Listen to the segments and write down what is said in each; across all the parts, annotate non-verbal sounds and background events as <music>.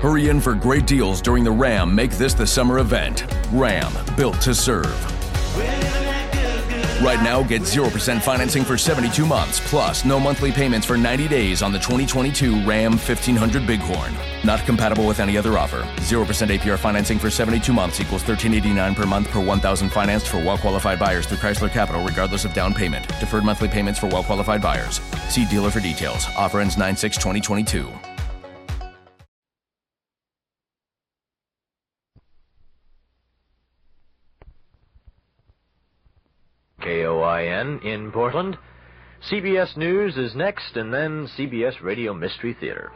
Hurry in for great deals during the RAM Make This the Summer event. RAM, built to serve. Right now, get 0% financing for 72 months, plus no monthly payments for 90 days on the 2022 Ram 1500 Bighorn. Not compatible with any other offer. 0% APR financing for 72 months equals 1389 per month per 1000 financed for well-qualified buyers through Chrysler Capital regardless of down payment. Deferred monthly payments for well-qualified buyers. See dealer for details. Offer ends 9-6-2022. KOIN in Portland. CBS News is next, and then CBS Radio Mystery Theater.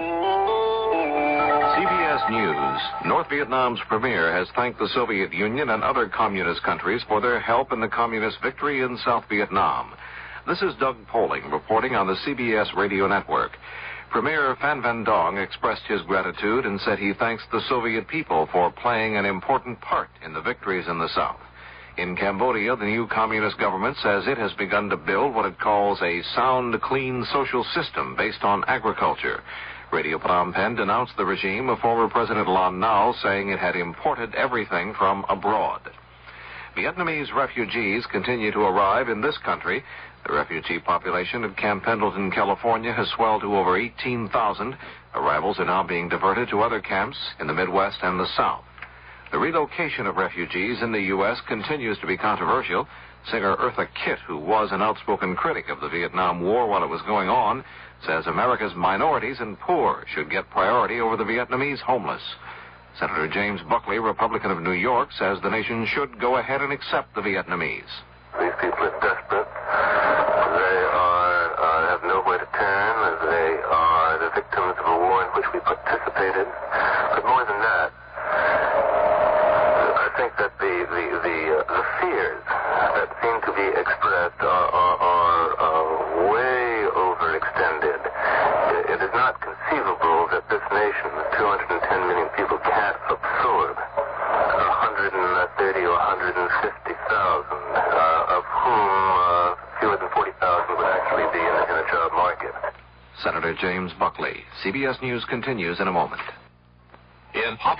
CBS News. North Vietnam's premier has thanked the Soviet Union and other communist countries for their help in the communist victory in South Vietnam. This is Doug Poling reporting on the CBS radio network. Premier Pham Van Dong expressed his gratitude and said he thanks the Soviet people for playing an important part in the victories in the South. In Cambodia, the new communist government says it has begun to build what it calls a sound, clean social system based on agriculture. Radio Phnom Penh denounced the regime of former President Lon Nol, saying it had imported everything from abroad. Vietnamese refugees continue to arrive in this country. The refugee population at Camp Pendleton, California has swelled to over 18,000. Arrivals are now being diverted to other camps in the Midwest and the South. The relocation of refugees in the U.S. continues to be controversial. Singer Eartha Kitt, who was an outspoken critic of the Vietnam War while it was going on, says America's minorities and poor should get priority over the Vietnamese homeless. Senator James Buckley, Republican of New York, says the nation should go ahead and accept the Vietnamese. These people are desperate. They are uh, have nowhere to turn. They are the victims of a war in which we participated. But more than that, I think that the the the, fears that seem to be expressed are, are, are uh, way overextended. It, it is not conceivable that this nation, with 210 million people, can't absorb 130 or 150,000, uh, of whom uh, fewer than 40,000 would actually be in in a job market. Senator James Buckley. CBS News continues in a moment.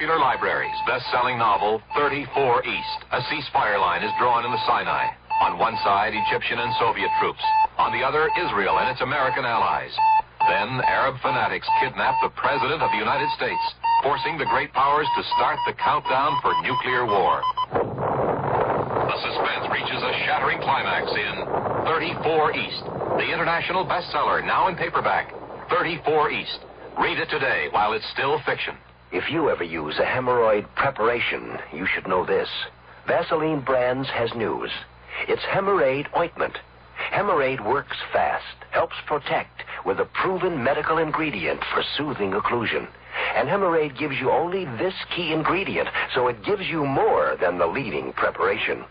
Popular libraries, best-selling novel 34 East, a ceasefire line is drawn in the Sinai. On one side, Egyptian and Soviet troops. On the other, Israel and its American allies. Then, Arab fanatics kidnap the President of the United States, forcing the great powers to start the countdown for nuclear war. The suspense reaches a shattering climax in 34 East, the international bestseller, now in paperback. 34 East. Read it today while it's still fiction. If you ever use a hemorrhoid preparation, you should know this. Vaseline Brands has news. It's Hemorrhoid Ointment. Hemorrhoid works fast, helps protect with a proven medical ingredient for soothing occlusion. And Hemorrhoid gives you only this key ingredient, so it gives you more than the leading preparation.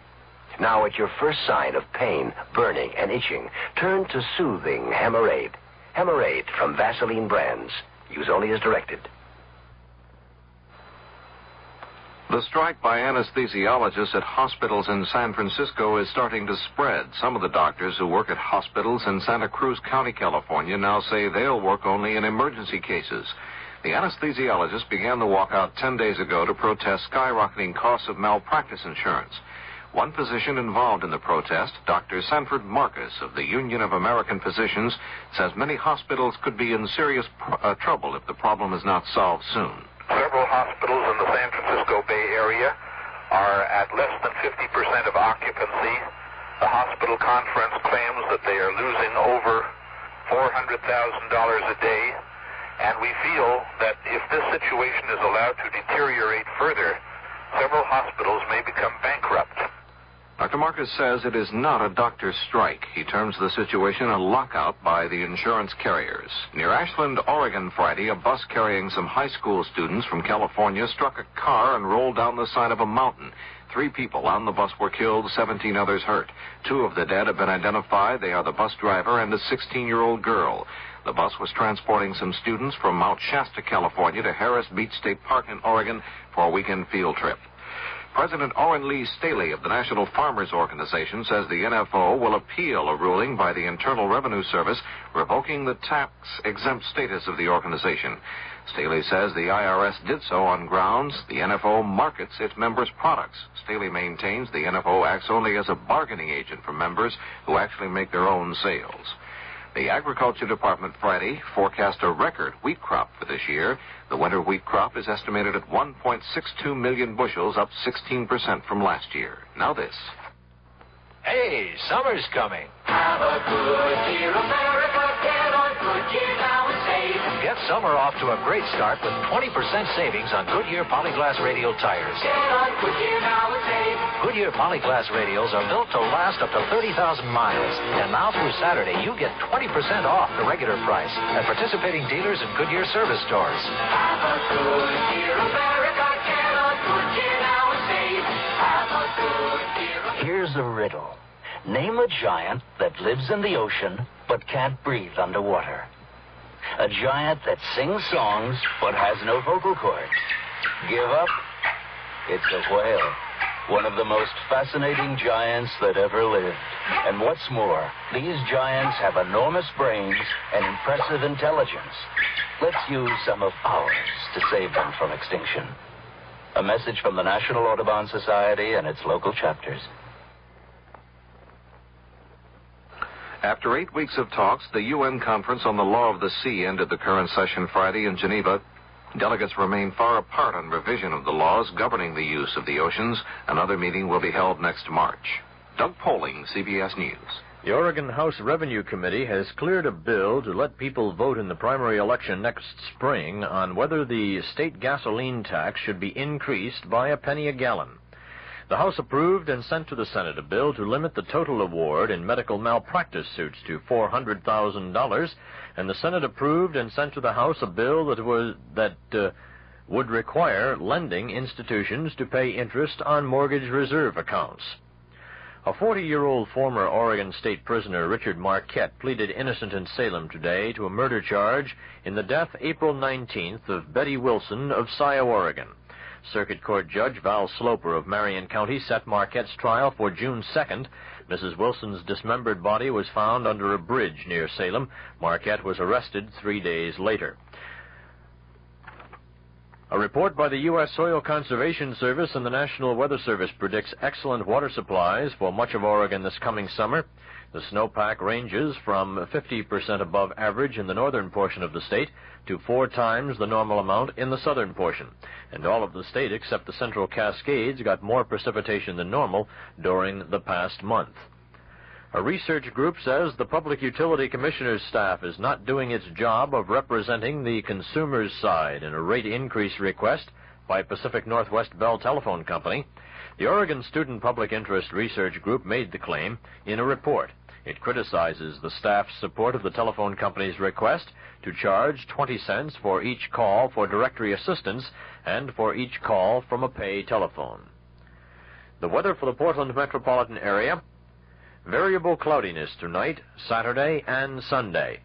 Now, at your first sign of pain, burning, and itching, turn to soothing Hemorrhoid. Hemorrhoid from Vaseline Brands. Use only as directed. The strike by anesthesiologists at hospitals in San Francisco is starting to spread. Some of the doctors who work at hospitals in Santa Cruz County, California, now say they'll work only in emergency cases. The anesthesiologists began the walkout 10 days ago to protest skyrocketing costs of malpractice insurance. One physician involved in the protest, Dr. Sanford Marcus of the Union of American Physicians, says many hospitals could be in serious pr- uh, trouble if the problem is not solved soon. Several hospitals in the San Francisco Bay Area are at less than 50% of occupancy. The hospital conference claims that they are losing over $400,000 a day. And we feel that if this situation is allowed to deteriorate further, several hospitals may become bankrupt. Dr. Marcus says it is not a doctor's strike. He terms the situation a lockout by the insurance carriers. Near Ashland, Oregon, Friday, a bus carrying some high school students from California struck a car and rolled down the side of a mountain. Three people on the bus were killed, 17 others hurt. Two of the dead have been identified. They are the bus driver and a 16 year old girl. The bus was transporting some students from Mount Shasta, California to Harris Beach State Park in Oregon for a weekend field trip. President Oren Lee Staley of the National Farmers Organization says the NFO will appeal a ruling by the Internal Revenue Service revoking the tax exempt status of the organization. Staley says the IRS did so on grounds the NFO markets its members' products. Staley maintains the NFO acts only as a bargaining agent for members who actually make their own sales. The Agriculture Department Friday forecast a record wheat crop for this year. The winter wheat crop is estimated at 1.62 million bushels, up 16% from last year. Now this. Hey, summer's coming. Have a good year, America. Get on Goodyear now and save. Get summer off to a great start with 20% savings on Goodyear Polyglass radial tires. Get on Goodyear now and save. Goodyear Polyglass radials are built to last up to 30,000 miles. And now through Saturday, you get 20% off the regular price at participating dealers and Goodyear service stores. Have a good year, America. Get on Goodyear now and save. Have a good year. Here's a riddle. Name a giant that lives in the ocean but can't breathe underwater. A giant that sings songs but has no vocal cords. Give up? It's a whale. One of the most fascinating giants that ever lived. And what's more, these giants have enormous brains and impressive intelligence. Let's use some of ours to save them from extinction. A message from the National Audubon Society and its local chapters. After eight weeks of talks, the UN Conference on the Law of the Sea ended the current session Friday in Geneva. Delegates remain far apart on revision of the laws governing the use of the oceans. Another meeting will be held next March. Doug Poling, CBS News. The Oregon House Revenue Committee has cleared a bill to let people vote in the primary election next spring on whether the state gasoline tax should be increased by a penny a gallon. The House approved and sent to the Senate a bill to limit the total award in medical malpractice suits to $400,000, and the Senate approved and sent to the House a bill that was that uh, would require lending institutions to pay interest on mortgage reserve accounts. A 40-year-old former Oregon State prisoner, Richard Marquette, pleaded innocent in Salem today to a murder charge in the death April 19th of Betty Wilson of Scio, Oregon. Circuit Court Judge Val Sloper of Marion County set Marquette's trial for June 2nd. Mrs. Wilson's dismembered body was found under a bridge near Salem. Marquette was arrested three days later. A report by the U.S. Soil Conservation Service and the National Weather Service predicts excellent water supplies for much of Oregon this coming summer. The snowpack ranges from 50% above average in the northern portion of the state to four times the normal amount in the southern portion. And all of the state except the central Cascades got more precipitation than normal during the past month. A research group says the Public Utility Commissioner's staff is not doing its job of representing the consumer's side in a rate increase request by Pacific Northwest Bell Telephone Company. The Oregon Student Public Interest Research Group made the claim in a report. It criticizes the staff's support of the telephone company's request to charge 20 cents for each call for directory assistance and for each call from a pay telephone. The weather for the Portland metropolitan area Variable cloudiness tonight, Saturday, and Sunday.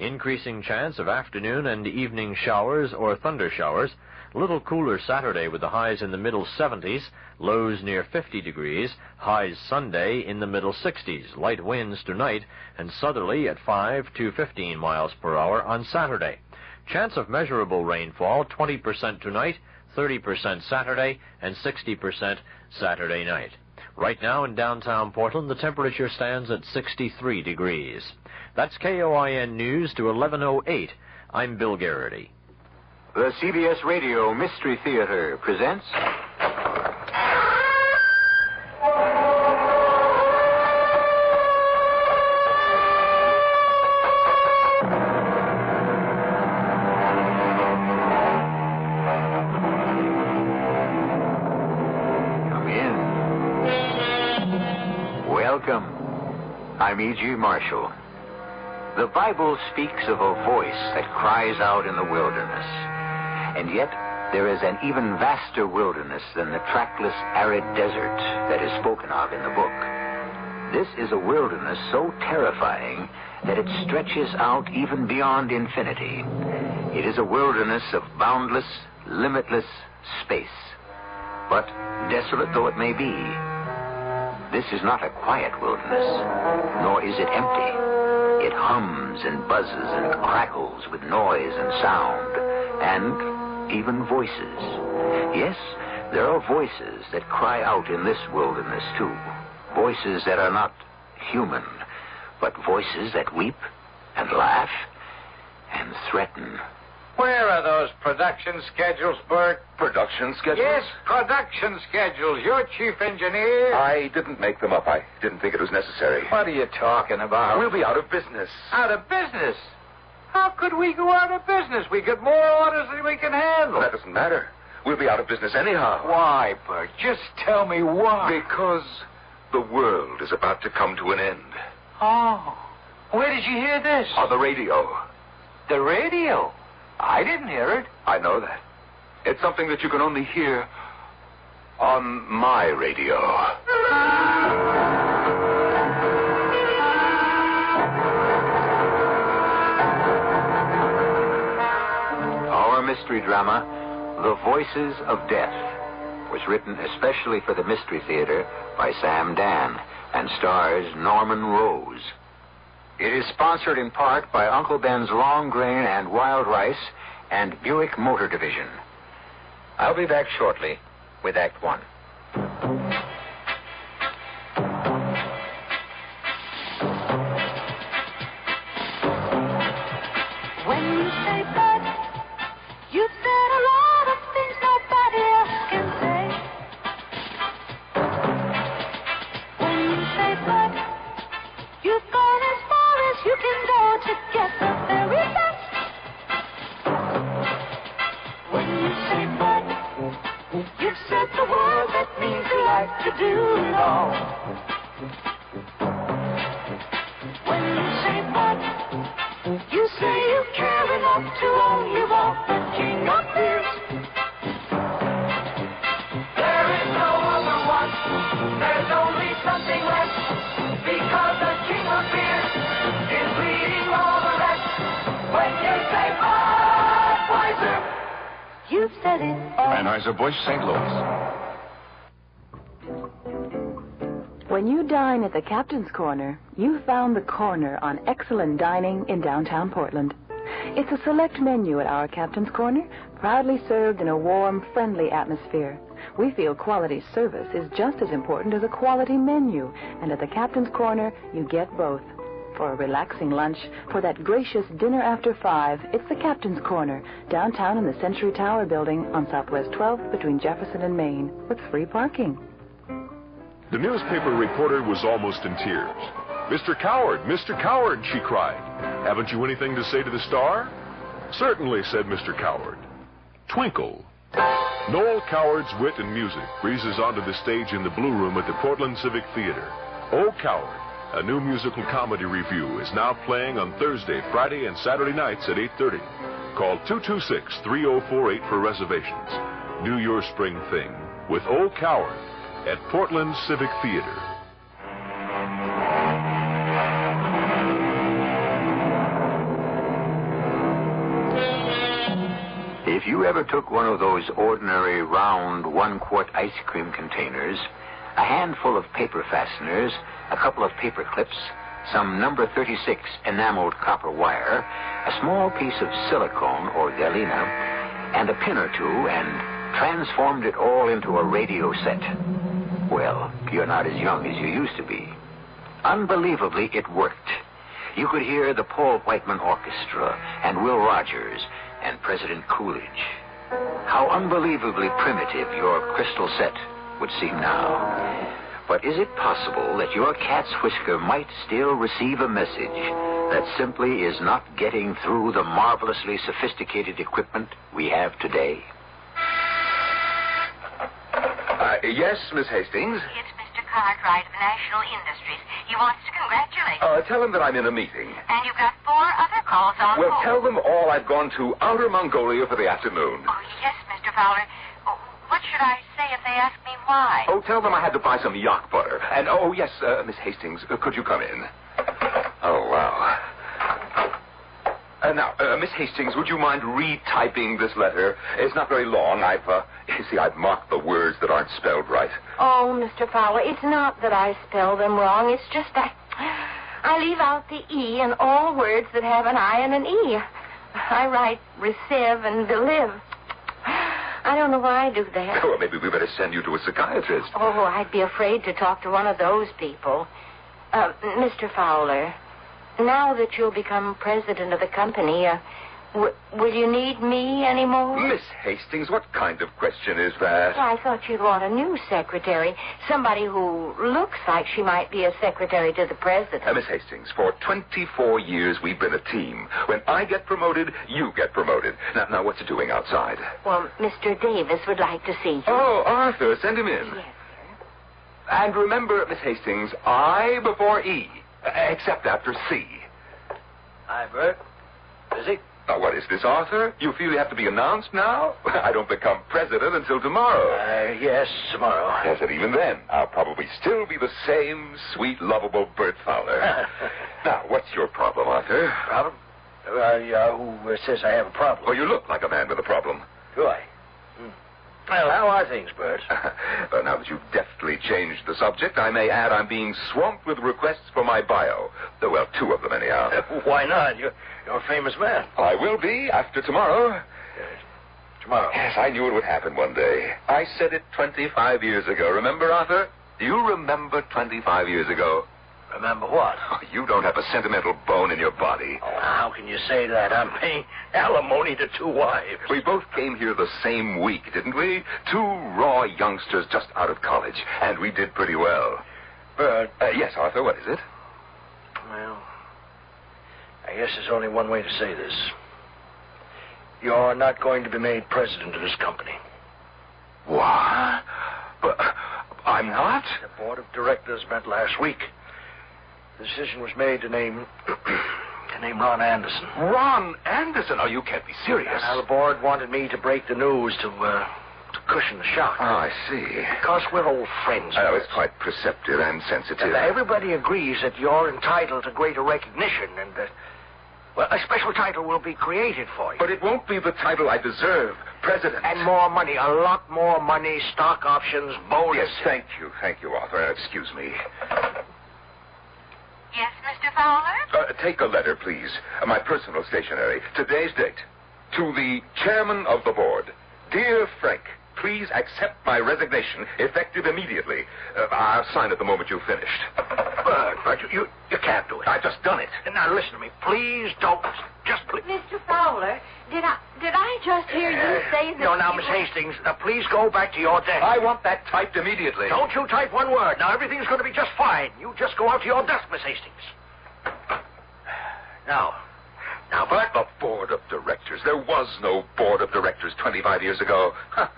Increasing chance of afternoon and evening showers or thunder showers. Little cooler Saturday with the highs in the middle 70s, lows near 50 degrees, highs Sunday in the middle 60s, light winds tonight, and southerly at 5 to 15 miles per hour on Saturday. Chance of measurable rainfall 20% tonight, 30% Saturday, and 60% Saturday night. Right now in downtown Portland, the temperature stands at 63 degrees. That's KOIN News to 1108. I'm Bill Garrity. The CBS Radio Mystery Theater presents. Come in. Welcome. I'm E.G. Marshall. The Bible speaks of a voice that cries out in the wilderness. And yet, there is an even vaster wilderness than the trackless, arid desert that is spoken of in the book. This is a wilderness so terrifying that it stretches out even beyond infinity. It is a wilderness of boundless, limitless space. But desolate though it may be, this is not a quiet wilderness, nor is it empty. It hums and buzzes and crackles with noise and sound, and even voices. Yes, there are voices that cry out in this wilderness, too. Voices that are not human, but voices that weep and laugh and threaten. Where are those production schedules, Bert? Production schedules? Yes, production schedules. You're chief engineer. I didn't make them up. I didn't think it was necessary. What are you talking about? We'll be out of business. Out of business? Could we go out of business? We get more orders than we can handle. That doesn't matter. We'll be out of business anyhow. Why, Bert? Just tell me why. Because the world is about to come to an end. Oh. Where did you hear this? On the radio. The radio. I didn't hear it. I know that. It's something that you can only hear on my radio. Mystery drama, The Voices of Death, was written especially for the Mystery Theater by Sam Dann and stars Norman Rose. It is sponsored in part by Uncle Ben's Long Grain and Wild Rice and Buick Motor Division. I'll be back shortly with Act One. Anheuser-Busch, St. Louis. When you dine at the Captain's Corner, you found the corner on excellent dining in downtown Portland. It's a select menu at our Captain's Corner, proudly served in a warm, friendly atmosphere. We feel quality service is just as important as a quality menu, and at the Captain's Corner, you get both. For a relaxing lunch, for that gracious dinner after five, it's the Captain's Corner, downtown in the Century Tower building on Southwest 12th between Jefferson and Main, with free parking. The newspaper reporter was almost in tears. Mr. Coward, Mr. Coward, she cried. Haven't you anything to say to the star? Certainly, said Mr. Coward. Twinkle. Noel Coward's wit and music breezes onto the stage in the Blue Room at the Portland Civic Theater. Oh, Coward, a new musical comedy review is now playing on Thursday, Friday, and Saturday nights at 8.30. Call 226-3048 for reservations. Do your spring thing with Oh, Coward at Portland Civic Theater. If you ever took one of those ordinary round one quart ice cream containers, a handful of paper fasteners, a couple of paper clips, some number 36 enameled copper wire, a small piece of silicon or galena, and a pin or two, and transformed it all into a radio set, well, you're not as young as you used to be. Unbelievably, it worked. You could hear the Paul Whiteman Orchestra and Will Rogers and President Coolidge. How unbelievably primitive your crystal set would seem now. But is it possible that your cat's whisker might still receive a message that simply is not getting through the marvelously sophisticated equipment we have today? Uh, yes, Miss Hastings. It's Mr. Cartwright of National Industries. He wants to congratulate you. Uh, tell him that I'm in a meeting. And you've got four other calls on Well, hold. tell them all I've gone to Outer Mongolia for the afternoon. Oh, yes, Mr. Fowler. What should I say if they ask me why? Oh, tell them I had to buy some yak butter. And, oh, yes, uh, Miss Hastings, uh, could you come in? Oh, wow. Uh, now, uh, Miss Hastings, would you mind retyping this letter? It's not very long. I've, uh, you <laughs> see, I've marked the words that aren't spelled right. Oh, Mr. Fowler, it's not that I spell them wrong. It's just I, I leave out the E in all words that have an I and an E. I write receive and believe. I don't know why I do that. <laughs> Well, maybe we better send you to a psychiatrist. Oh, I'd be afraid to talk to one of those people. Uh, Mr. Fowler, now that you'll become president of the company, uh, w- will you need me anymore? Miss Hastings, what kind of question is that? Well, I thought you'd want a new secretary. Somebody who looks like she might be a secretary to the president. Uh, Miss Hastings, for 24 years we've been a team. When I get promoted, you get promoted. Now, now what's it doing outside? Well, Mr. Davis would like to see you. Oh, Arthur, send him in. Yes, sir. And remember, Miss Hastings, I before E, except after C. Hi, Bert. Busy? Now, what is this, Arthur? You feel you have to be announced now? <laughs> I don't become president until tomorrow. Uh, yes, tomorrow. Yes, and even then, I'll probably still be the same sweet, lovable Bert Fowler. <laughs> now, what's your problem, Arthur? Problem? Uh, uh, who uh, says I have a problem? Well, you look like a man with a problem. Do I? Hmm. Well, how are things, Bert? <laughs> well, now that you've deftly changed the subject, I may add I'm being swamped with requests for my bio. Uh, Well, two of them, anyhow. Why not? You're, you're a famous man. I will be after tomorrow. Tomorrow. Yes, I knew it would happen one day. I said it 25 years ago. Remember, Arthur? Do you remember 25 years ago? Remember what? <laughs> Oh, you don't have a sentimental bone in your body. Oh, how can you say that? I'm paying alimony to two wives. We both came here the same week, didn't we? Two raw youngsters just out of college, and we did pretty well. Bert. Uh, yes, Arthur, what is it? Well, I guess there's only one way to say this. You're not going to be made president of this company. What? But I'm not? The board of directors met last week. The decision was made to name <clears throat> to name Ron Anderson. Ron Anderson? Oh, you can't be serious. Now the board wanted me to break the news to uh, to cushion the shock. Oh, I see. Because we're old friends. Oh, it's quite perceptive and sensitive. And everybody agrees that you're entitled to greater recognition and that, well, a special title will be created for you. But it won't be the title I deserve. President. And more money, a lot more money, stock options, bonus. Yes, thank you. Thank you, Arthur. Excuse me. Yes, Mr. Fowler? Uh, take a letter, please. Uh, my personal stationery. Today's date. To the chairman of the board. Dear Frank, please accept my resignation, effective immediately. Uh, I'll sign it the moment you've finished. Bert, Bert, you, you, you can't do it. I've just done it. And now listen to me. Please don't. Just please. Mr. Fowler, did I did I just hear you say that? No, now, Miss Hastings, now please go back to your desk. I want that typed immediately. Don't you type one word. Now, everything's going to be just fine. You just go out to your desk, Miss Hastings. Now, now, Bert. A board of directors. There was no board of directors 25 years ago. Huh.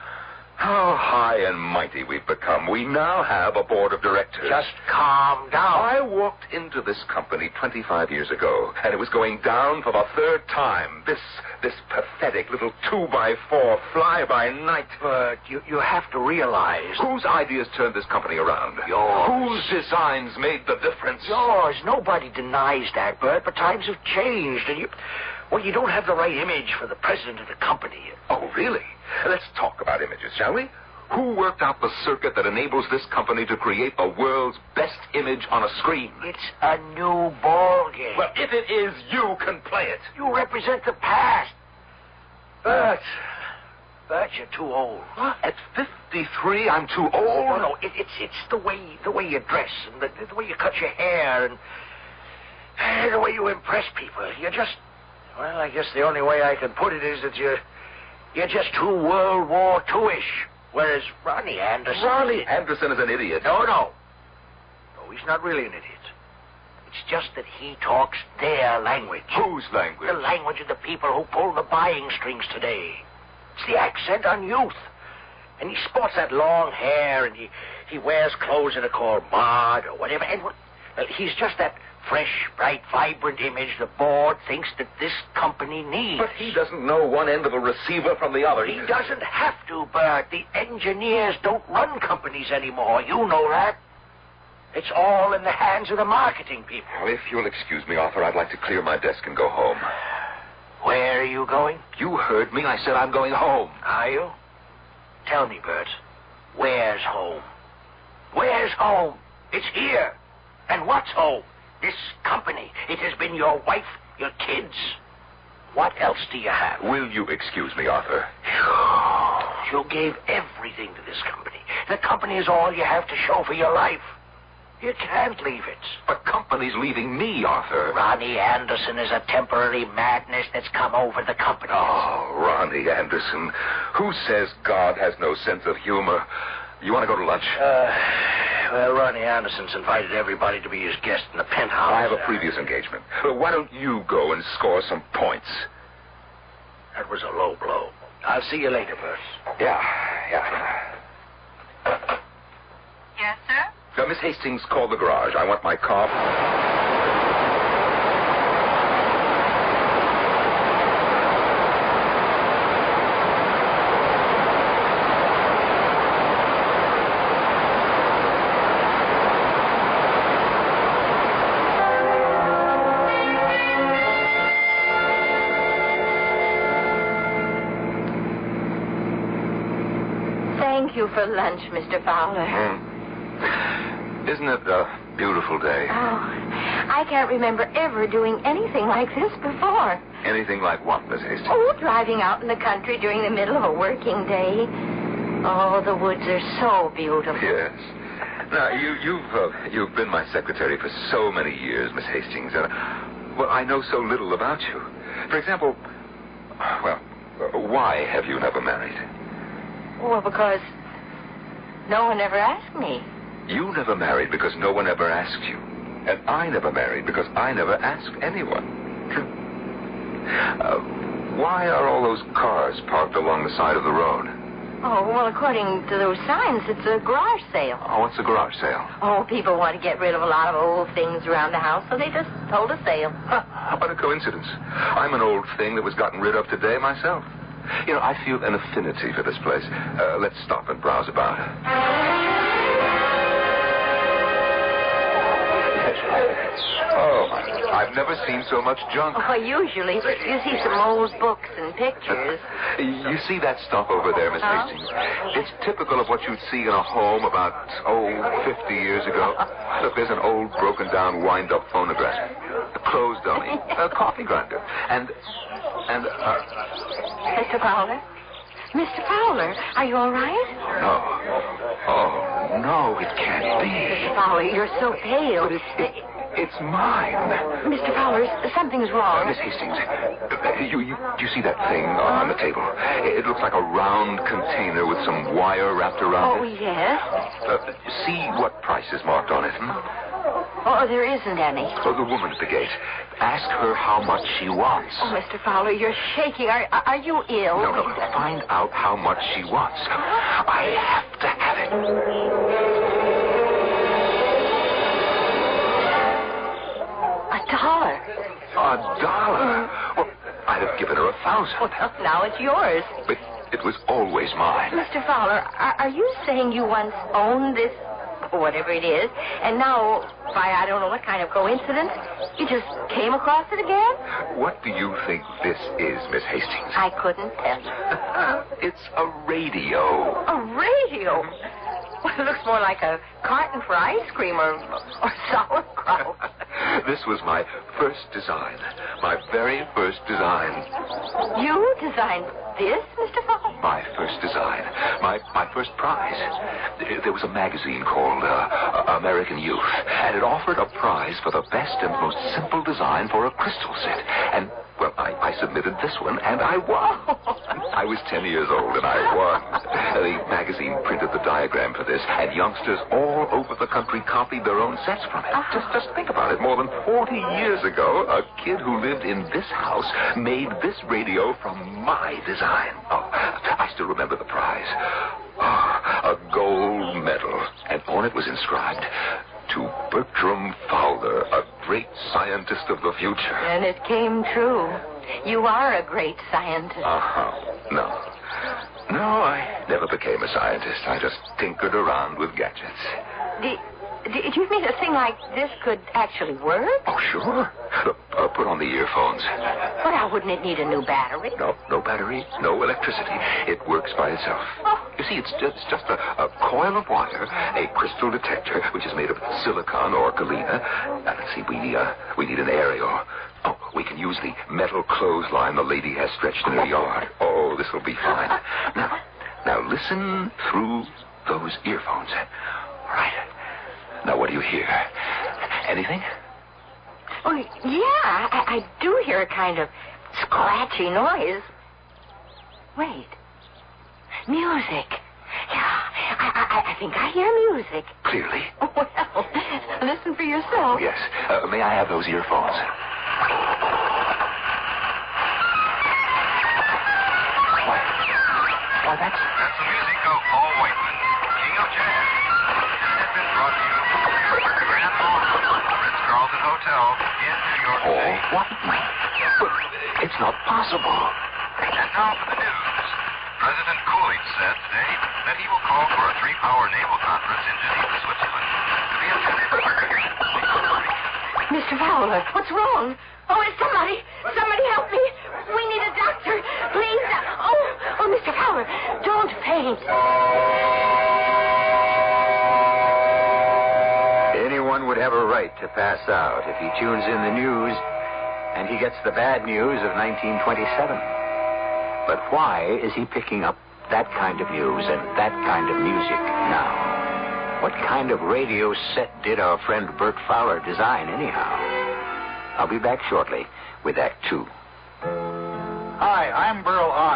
How high and mighty we've become. We now have a board of directors. Just calm down. I walked into this company 25 years ago, and it was going down for the third time. This, this pathetic little two-by-four fly-by-night. But you, you have to realize. Whose ideas turned this company around? Yours. Whose designs made the difference? Yours. Nobody denies that, Bert, but times have changed, and you. Well, you don't have the right image for the president of the company. Oh, really? Let's talk about images, shall we? Who worked out the circuit that enables this company to create the world's best image on a screen? It's a new ball game. Well, if it is, you can play it. You represent the past. Bert. Bert, you're too old. What? At 53, I'm too old? No, no, it, it's it's the way the way you dress and the, the way you cut your hair and eh, the way you impress people. You're just well, I guess the only way I can put it is that you're you're just too World War II-ish. Whereas Ronnie Anderson. Ronnie Anderson is an idiot. No, no. No, he's not really an idiot. It's just that he talks their language. Whose language? The language of the people who pull the buying strings today. It's the accent on youth. And he sports that long hair, and he, he wears clothes that are called mod or whatever. And well, he's just that fresh, bright, vibrant image the board thinks that this company needs. But he doesn't know one end of a receiver from the other. He doesn't have to, Bert. The engineers don't run companies anymore. You know that. It's all in the hands of the marketing people. Well, if you'll excuse me, Arthur, I'd like to clear my desk and go home. Where are you going? You heard me. I said I'm going home. Are you? Tell me, Bert. Where's home? Where's home? It's here. And what's home? This company. It has been your wife, your kids. What else do you have? Will you excuse me, Arthur? <gasps> You gave everything to this company. The company is all you have to show for your life. You can't leave it. The company's leaving me, Arthur. Ronnie Anderson is a temporary madness that's come over the company. Oh, Ronnie Anderson. Who says God has no sense of humor? You want to go to lunch? Uh, well, Ronnie Anderson's invited everybody to be his guest in the penthouse. I have a previous engagement. Why don't you go and score some points? That was a low blow. I'll see you later, Bert. Yeah, yeah. Yes, sir? Uh, Miss Hastings, call the garage. I want my car. You for lunch, Mr. Fowler. Hmm. Isn't it a beautiful day? Oh, I can't remember ever doing anything like this before. Anything like what, Miss Hastings? Oh, driving out in the country during the middle of a working day. Oh, the woods are so beautiful. Yes. Now, you, you've uh, you've been my secretary for so many years, Miss Hastings, and uh, well, I know so little about you. For example, well, uh, why have you never married? Well, because no one ever asked me. You never married because no one ever asked you, and I never married because I never asked anyone. uh, why are all those cars parked along the side of the road? Oh, well, according to those signs, it's a garage sale. Oh, what's a garage sale? Oh, people want to get rid of a lot of old things around the house, so they just hold a sale. <laughs> What a coincidence. I'm an old thing that was gotten rid of today myself. You know, I feel an affinity for this place. Uh, let's stop and browse about. Oh, I've never seen so much junk. Oh, usually you see some old books and pictures. You see that stuff over there, Miss Huh? Hastings? It's typical of what you'd see in a home about, oh, 50 years ago. Look, there's an old, broken down, wind up phonograph, a clothes dummy, a coffee grinder, and, and, uh, Mr. Fowler? Mr. Fowler, are you all right? no. Oh, no, it can't be. Mr. Fowler, you're so pale. But it's, it, it's mine. Mr. Fowler, something's Uh, wrong. Miss Hastings, uh, you, you, do you see that thing on the table? It looks like a round container with some wire wrapped around Oh, it. Oh, yes? Uh, see what price is marked on it. Hmm? Oh, oh, there isn't any. Oh, the woman at the gate. Ask her how much she wants. Oh, Mr. Fowler, you're shaking. Are, are you ill? No, no, find out how much she wants. I have to have it. A dollar. A dollar? Well, I'd have given her a thousand. Well, now it's yours. But it was always mine. Mr. Fowler, are, are you saying you once owned this, whatever it is, and now, by I don't know what kind of coincidence, you just came across it again? What do you think this is, Miss Hastings? I couldn't tell. <laughs> It's a radio. A radio? Well, it looks more like a carton for ice cream or, or <laughs> sauerkraut. <laughs> This was my first design. My very first design. You designed this, Mr. Fowler? My first design. My my first prize. There there was a magazine called uh, American Youth, and it offered a prize for the best and most simple design for a crystal set. And well, I, I submitted this one, and I won. I was ten years old, and I won. The magazine printed the diagram for this, and youngsters all over the country copied their own sets from it. Uh-huh. Just just think about it. More than forty years ago, a kid who lived in this house made this radio from my design. Oh, I still remember the prize. Oh, a gold medal. And on it was inscribed, to Bertram Fowler, a great scientist of the future. And it came true. You are a great scientist. Uh-huh. No. No, I never became a scientist. I just tinkered around with gadgets. Do, do, you mean a thing like this could actually work? Oh, sure. Look, uh, put on the earphones. But Well, wouldn't it need a new battery? No, no battery, no electricity. It works by itself. You see, it's just, just a, a coil of wire, a crystal detector, which is made of silicon or galena. Now, let's see, we need, a, we need an aerial. Oh, we can use the metal clothesline the lady has stretched in her yard. Oh, this will be fine. Now, now listen through those earphones. All right. Now, what do you hear? Anything? Oh, yeah, I, I do hear a kind of scratchy noise. Wait. Music. Yeah, I, I, I think I hear music. Clearly. <laughs> Well, listen for yourself. Yes. Uh, may I have those earphones? Hotel in New York Paul City. Whiteman. But it's not possible. And now for the news. President Coolidge said today that he will call for a three-power naval conference in Geneva, Switzerland, to be attended by Mr. Fowler, what's wrong? Oh, it's somebody. Somebody help me. We need a doctor. Please. Oh, oh, Mr. Fowler, don't faint. Pass out if he tunes in the news and he gets the bad news of 1927. But why is he picking up that kind of news and that kind of music now? What kind of radio set did our friend Bert Fowler design, anyhow? I'll be back shortly with Act Two. Hi, I'm Burl Ives.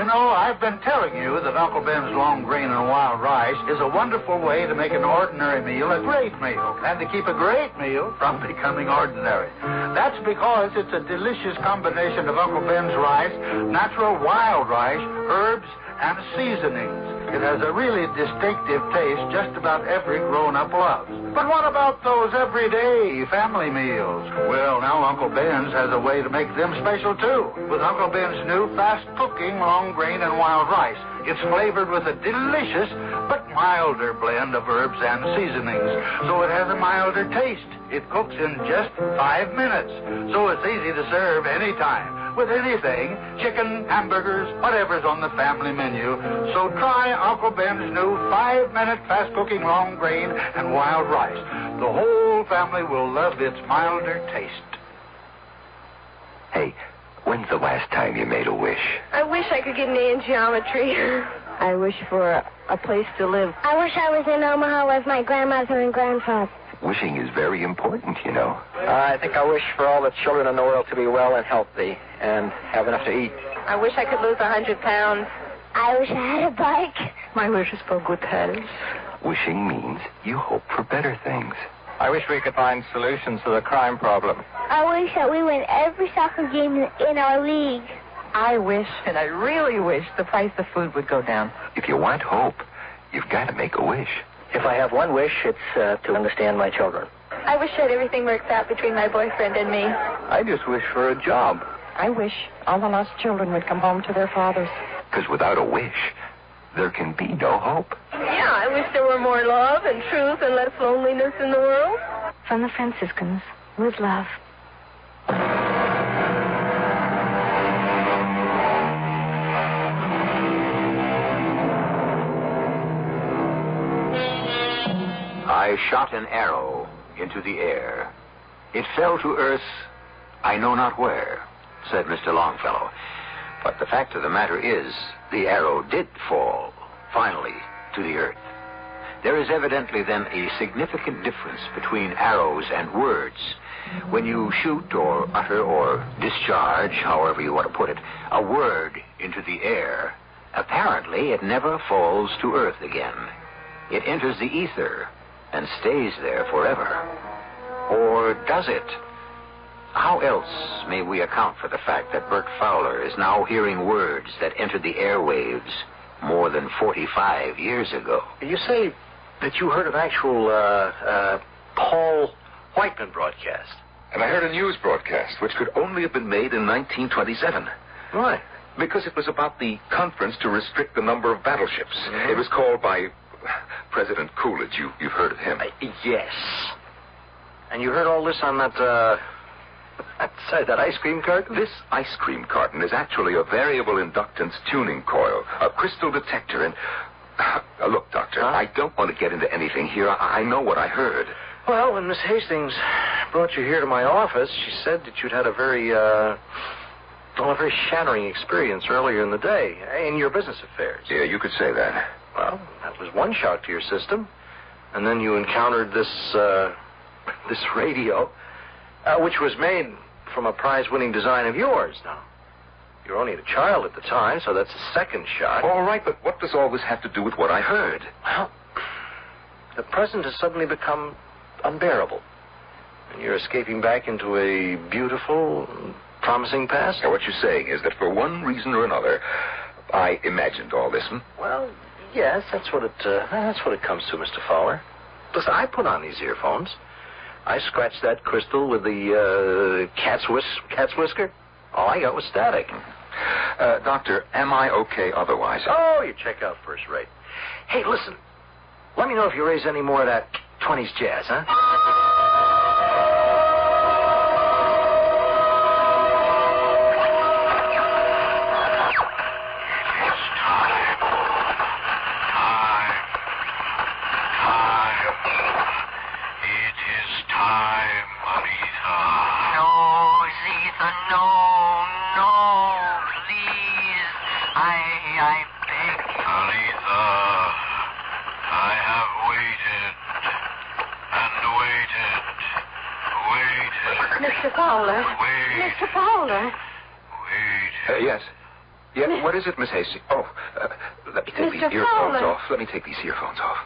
You know, I've been telling you that Uncle Ben's long grain and wild rice is a wonderful way to make an ordinary meal a great meal, and to keep a great meal from becoming ordinary. That's because it's a delicious combination of Uncle Ben's rice, natural wild rice, herbs, and seasonings. It has a really distinctive taste just about every grown-up loves. But what about those everyday family meals? Well, now Uncle Ben's has a way to make them special too. With Uncle Ben's new fast-cooking long grain and wild rice. It's flavored with a delicious but milder blend of herbs and seasonings, so it has a milder taste. It cooks in just five minutes, so it's easy to serve anytime with anything chicken, hamburgers, whatever's on the family menu. So try Uncle Ben's new five minute fast cooking long grain and wild rice. The whole family will love its milder taste. Hey, when's the last time you made a wish? I wish I could get an A in geometry. I wish for a, a place to live. I wish I was in Omaha with my grandmother and grandfather. Wishing is very important, you know. I think I wish for all the children in the world to be well and healthy and have enough to eat. I wish I could lose a hundred pounds. I wish I had a bike. My wish is for good health. Wishing means you hope for better things. I wish we could find solutions to the crime problem. I wish that we win every soccer game in our league. I wish, and I really wish, the price of food would go down. If you want hope, you've got to make a wish. If I have one wish, it's uh, to understand my children. I wish that everything works out between my boyfriend and me. I just wish for a job. I wish all the lost children would come home to their fathers. Because without a wish, there can be no hope. Yeah, I wish there were more love and truth and less loneliness in the world. From the Franciscans, with love. I shot an arrow into the air. It fell to earth, I know not where, said Mr. Longfellow. But the fact of the matter is, the arrow did fall, finally, to the earth. There is evidently then a significant difference between arrows and words. When you shoot or utter or discharge, however you want to put it, a word into the air, apparently it never falls to earth again. It enters the ether and stays there forever. Or does it? How else may we account for the fact that Bert Fowler is now hearing words that entered the airwaves more than 45 years ago? You say that you heard an actual uh, uh, Paul Whiteman broadcast. And I heard a news broadcast, which could only have been made in 1927. Why? Because it was about the conference to restrict the number of battleships. It was called by President Coolidge. You, you've heard of him. Yes. And you heard all this on that, uh, <laughs> that, uh, that ice cream carton? This ice cream carton is actually a variable inductance tuning coil, a crystal detector, and. <sighs> Uh, look, Doctor, I don't want to get into anything here. I, I know what I heard. Well, when Miss Hastings brought you here to my office, she said that you'd had a very, uh, well, a very shattering experience earlier in the day in your business affairs. Yeah, you could say that. Well, that was one shock to your system. And then you encountered this, uh, <laughs> this radio, uh, which was made from a prize-winning design of yours. Now, you were only a child at the time, so that's a second shock. All right, but what does all this have to do with what I heard? Well, the present has suddenly become unbearable. And you're escaping back into a beautiful, promising past? Now, what you're saying is that for one reason or another, I imagined all this. Hmm? Well, yes, that's what it uh, that's what it comes to, Mr. Fowler. Listen, I put on these earphones. I scratched that crystal with the uh, cat's whis- cat's whisker. All I got was static. Uh, doctor, am I okay otherwise? Oh, you check out first rate. Hey, listen. Let me know if you raise any more of that 20s jazz, huh? Mr. Fowler. Mr. Fowler. Uh, yes. Yeah, what is it, Miss Hastings? Oh, uh, let me take Mr. these earphones Fowler. off. Let me take these earphones off.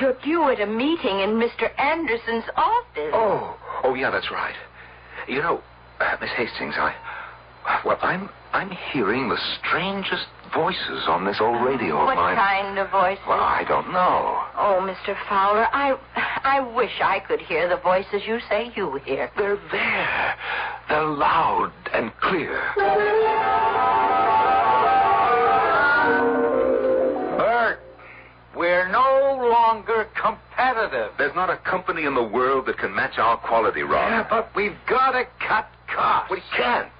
You're due at a meeting in Mr. Anderson's office. Oh, oh yeah, that's right. You know, uh, Miss Hastings, I, well, I'm, I'm hearing the strangest voices on this old radio What of mine. What kind of voices? Well, I don't know. Oh, Mr. Fowler, I I wish I could hear the voices you say you hear. They're there. They're loud and clear. Bert, we're no longer competitive. There's not a company in the world that can match our quality, Ron. Yeah, but we've got to cut costs. We can't.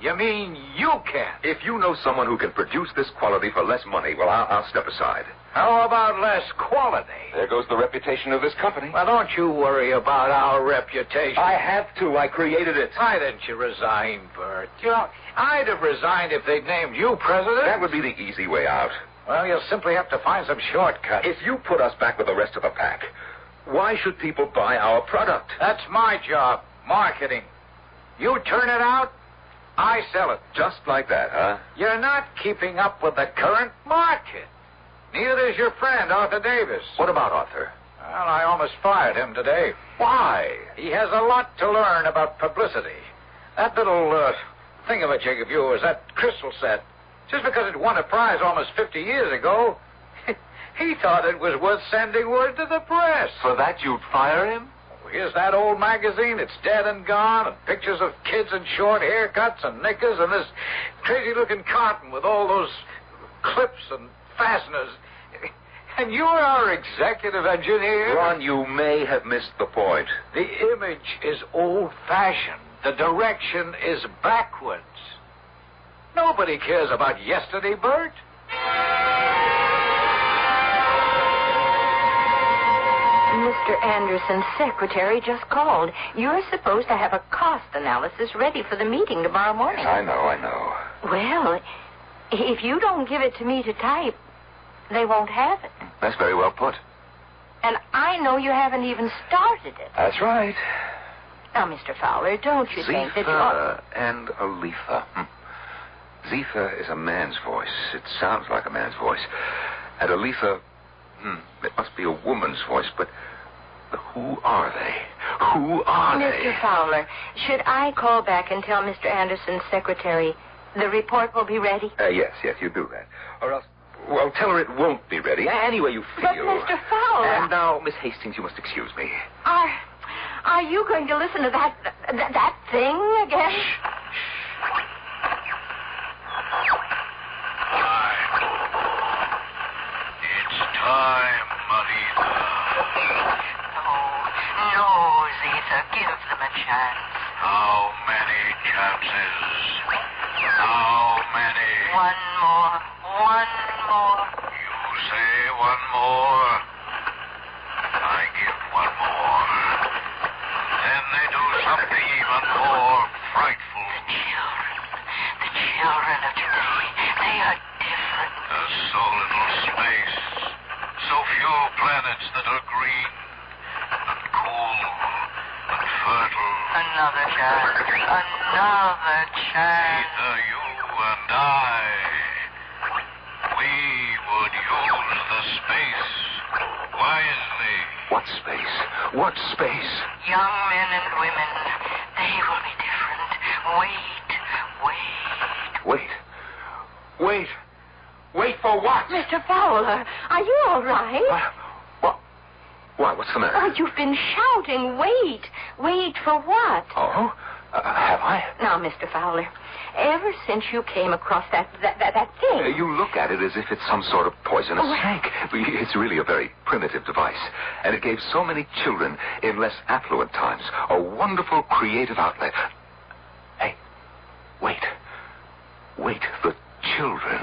You mean you can't? If you know someone who can produce this quality for less money, well, I'll, I'll step aside. How about less quality? There goes the reputation of this company. Well, don't you worry about our reputation. I have to. I created it. Why didn't you resign, Bert? You know, I'd have resigned if they'd named you president. That would be the easy way out. Well, you'll simply have to find some shortcuts. If you put us back with the rest of the pack, why should people buy our product? That's my job, marketing. You turn it out, I sell it. Just like that, huh? You're not keeping up with the current market. Neither is your friend, Arthur Davis. What about Arthur? Well, I almost fired him today. Why? He has a lot to learn about publicity. That little uh, thingamajig of a chick of yours, that crystal set, just because it won a prize almost 50 years ago, <laughs> he thought it was worth sending word to the press. For that you'd fire him? Here's that old magazine. It's dead and gone, and pictures of kids in short haircuts and knickers, and this crazy-looking carton with all those clips and fasteners. And you're our executive engineer. Ron, you may have missed the point. The image is old-fashioned. The direction is backwards. Nobody cares about yesterday, Bert. Mr. Anderson's secretary just called. You're supposed to have a cost analysis ready for the meeting tomorrow morning. I know, I know. Well, if you don't give it to me to type, they won't have it. That's very well put. And I know you haven't even started it. That's right. Now, Mr. Fowler, don't you think that you ought... Zephyr and Aletha. Hmm. Zephyr is a man's voice. It sounds like a man's voice. And Aletha, hmm, it must be a woman's voice, but who are they? Who are Mr. they? Fowler, should I call back and tell Mr. Anderson's secretary the report will be ready? Uh, yes, yes, you do that. Or else, well, tell her it won't be ready. Anyway, you feel. But, Mr. Fowler... And now, Miss Hastings, you must excuse me. Are, are you going to listen to that, that, that thing again? It's time, Aletha. Oh, no, Zitha, give them a chance. How many chances? How many? One more, one more. You say one more. I give one more. Then they do something even more frightful. The children The children of today, they are different. There's so little space, so few planets that are green and cool and fertile. Another chance. Another chance. Neither you and I. We would use the space wisely. What space? What space? Young men and women, they will be different. Wait, wait. Wait. Wait. Wait for what? Mr. Fowler, are you all right? What? what? Why, what's the matter? Oh, you've been shouting. Wait. Wait for what? Oh? Uh, have I? Now, Mr. Fowler, ever since you came across that that that, that Uh, thing. you look at it as if it's some sort of poisonous Oh, snake. <laughs> It's really a very primitive device. And it gave so many children in less affluent times a wonderful creative outlet. Hey, wait. Wait, the children.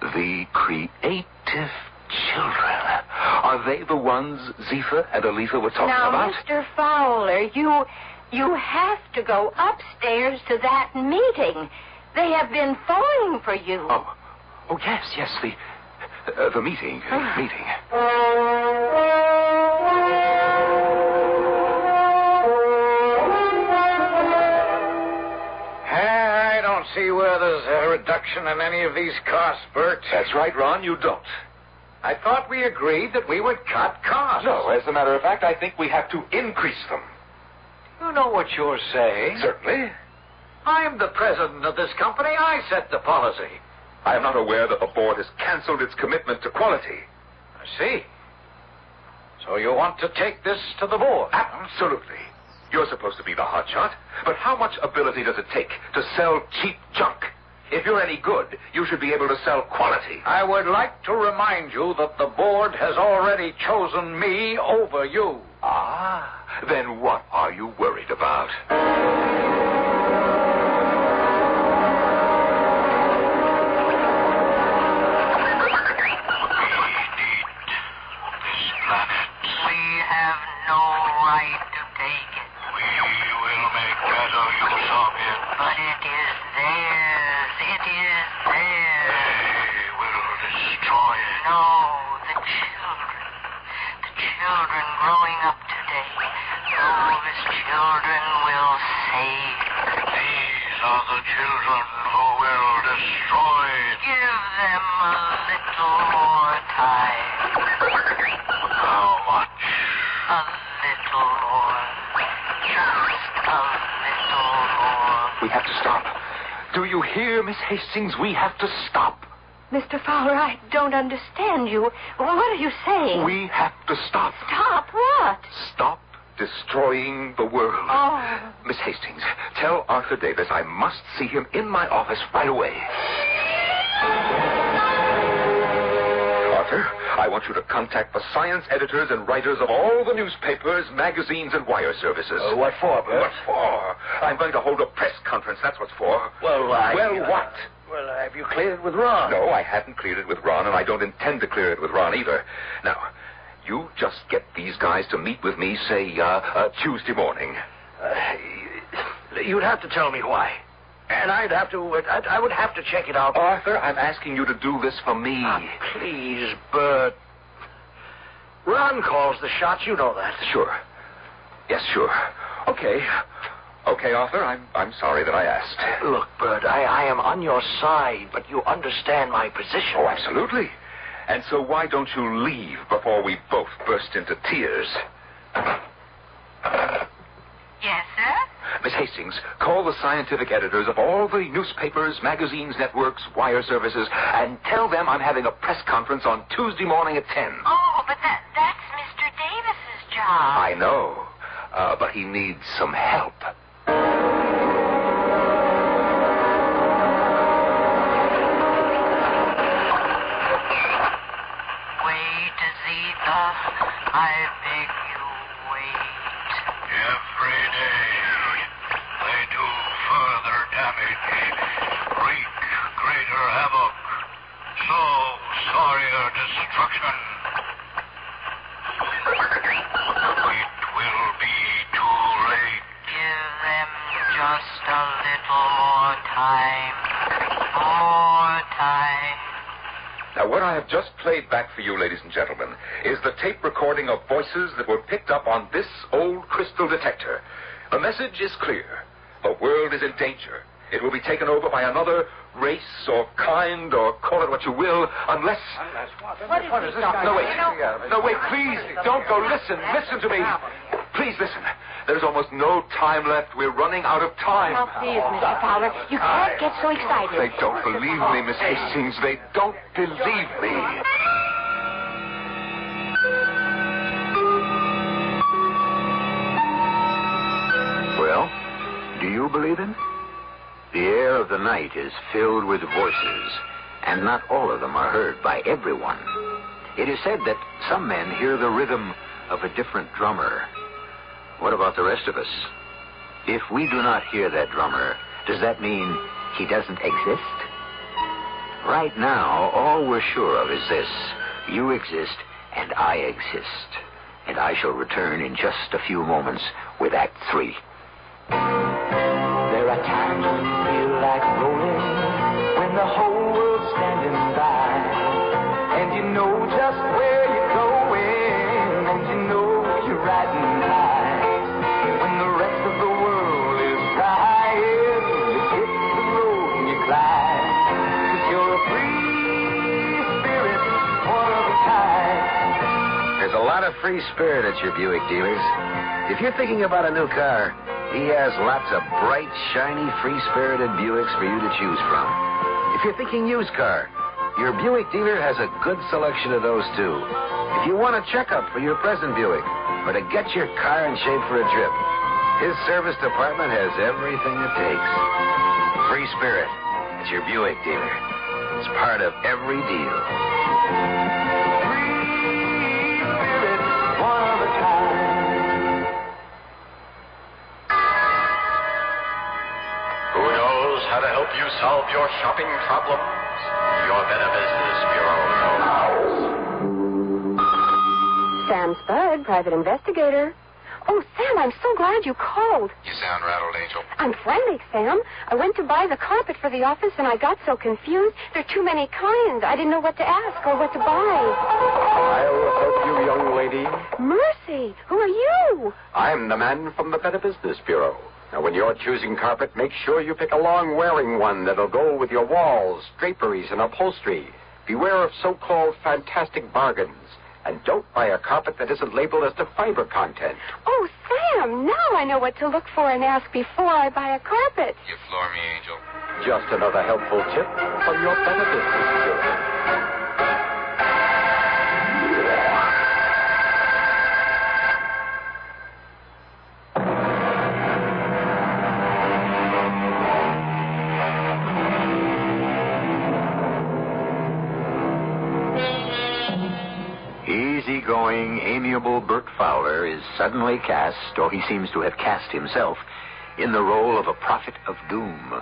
The creative children. Are they the ones Zephyr and Aletha were talking now, about? Mr. Fowler, you you have to go upstairs to that meeting. They have been phoning for you. Oh, oh yes, yes, the uh, the meeting, uh, <sighs> meeting. I don't see where there's a reduction in any of these costs, Bert. That's right, Ron, you don't. I thought we agreed that we would cut costs. No, as a matter of fact, I think we have to increase them. You know what you're saying. Certainly. I'm the president of this company. I set the policy. I am not aware that the board has canceled its commitment to quality. I see. So you want to take this to the board? Absolutely. You're supposed to be the hot shot, but how much ability does it take to sell cheap junk? If you're any good, you should be able to sell quality. I would like to remind you that the board has already chosen me over you. Ah, then what are you worried about? We need this planet. We have no right to take it. We will make better use of it. But it is theirs. It is theirs. They will destroy it. No, the children. The children growing up today. Those children will save. These are the children who will destroy. Give them a little more time. How much? A little more. Just a little more. We have to stop. Do you hear, Miss Hastings? We have to stop. Mr. Fowler, I don't understand you. What are you saying? We have to stop. Stop what? Stop destroying the world. Oh. Miss Hastings, tell Arthur Davis I must see him in my office right away. Arthur, I want you to contact the science editors and writers of all the newspapers, magazines, and wire services. Uh, what for, Bert? What for? I'm going to hold a press conference. That's what for. Well, I- Well, uh, what? Well, have you cleared it with Ron? No, I haven't cleared it with Ron, and I don't intend to clear it with Ron either. Now, you just get these guys to meet with me, say, uh, uh, Tuesday morning. Uh, you'd have to tell me why. And I'd have to, I'd, I would have to check it out. Arthur, I'm asking you to do this for me. Ah, please, Bert. Ron calls the shots, you know that. Sure. Yes, sure. Okay. Okay, Arthur, I'm, I'm sorry that I asked. Look, Bert, I, I am on your side, but you understand my position. Oh, absolutely. And so why don't you leave before we both burst into tears? Yes, sir? Miss Hastings, call the scientific editors of all the newspapers, magazines, networks, wire services, and tell them I'm having a press conference on Tuesday morning at 10. Oh, but that that's Mr. Davis's job. I know, uh, but he needs some help. I beg you, wait. Every day, they do further damage, wreak greater havoc, so sorrier destruction. What I have just played back for you, ladies and gentlemen, is the tape recording of voices that were picked up on this old crystal detector. The message is clear. The world is in danger. It will be taken over by another race or kind or call it what you will, unless. Unless What is, what is this guy? No, wait. No, wait, please. Don't go. Listen. Listen to me. Please listen. There's almost no time left. We're running out of time. Oh, please, Mr. Oh, Fowler, you can't get so excited. They don't believe me, Miss Hastings. They don't believe me. Well, do you believe him? The air of the night is filled with voices, and not all of them are heard by everyone. It is said that some men hear the rhythm of a different drummer. What about the rest of us? If we do not hear that drummer, does that mean he doesn't exist? Right now, all we're sure of is this you exist, and I exist. And I shall return in just a few moments with Act Three. There are times free spirit at your Buick dealers. If you're thinking about a new car, he has lots of bright, shiny, free-spirited Buicks for you to choose from. If you're thinking used car, your Buick dealer has a good selection of those too. If you want a checkup for your present Buick, or to get your car in shape for a trip, his service department has everything it takes. Free spirit at your Buick dealer. It's part of every deal. Help you solve your shopping problems? Your Better Business Bureau knows. Sam Spud, private investigator. Oh, Sam, I'm so glad you called. You sound rattled, Angel. I'm friendly, Sam. I went to buy the carpet for the office and I got so confused. There are too many kinds. I didn't know what to ask or what to buy. I'll help you, young lady. Mercy, who are you? I'm the man from the Better Business Bureau. Now, when you're choosing carpet, make sure you pick a long-wearing one that'll go with your walls, draperies, and upholstery. Beware of so-called fantastic bargains. And don't buy a carpet that isn't labeled as to fiber content. Oh, Sam, now I know what to look for and ask before I buy a carpet. You floor me, Angel. Just another helpful tip from your Better Easygoing, amiable Bert Fowler is suddenly cast, or he seems to have cast himself, in the role of a prophet of doom.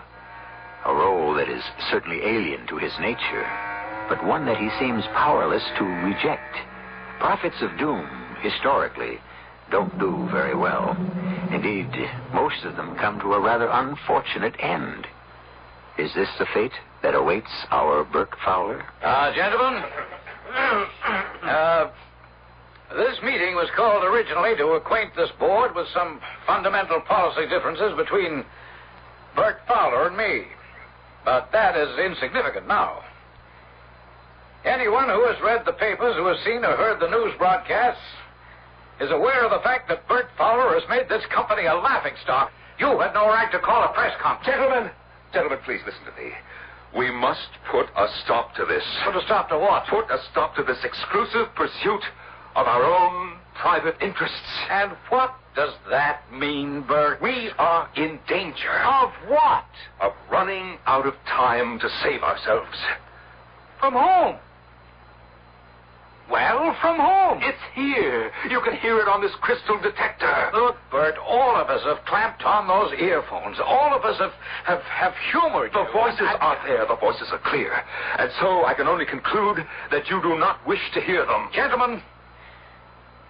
A role that is certainly alien to his nature, but one that he seems powerless to reject. Prophets of doom, historically, don't do very well. Indeed, most of them come to a rather unfortunate end. Is this the fate that awaits our Bert Fowler? Uh, gentlemen, <coughs> uh, this meeting was called originally to acquaint this board with some fundamental policy differences between Bert Fowler and me. But that is insignificant now. Anyone who has read the papers, who has seen or heard the news broadcasts, is aware of the fact that Bert Fowler has made this company a laughingstock. You had no right to call a press conference. Gentlemen, gentlemen, please listen to me. We must put a stop to this. Put a stop to what? Put a stop to this exclusive pursuit of our own private interests. And what does that mean, Bert? We are in danger. Of what? Of running out of time to save ourselves. From whom? Well, from whom? It's here. You can hear it on this crystal detector. Look, Bert, all of us have clamped on those earphones. All of us have have, have humored The you. voices And- are there. The voices are clear. And so I can only conclude that you do not wish to hear them. Gentlemen,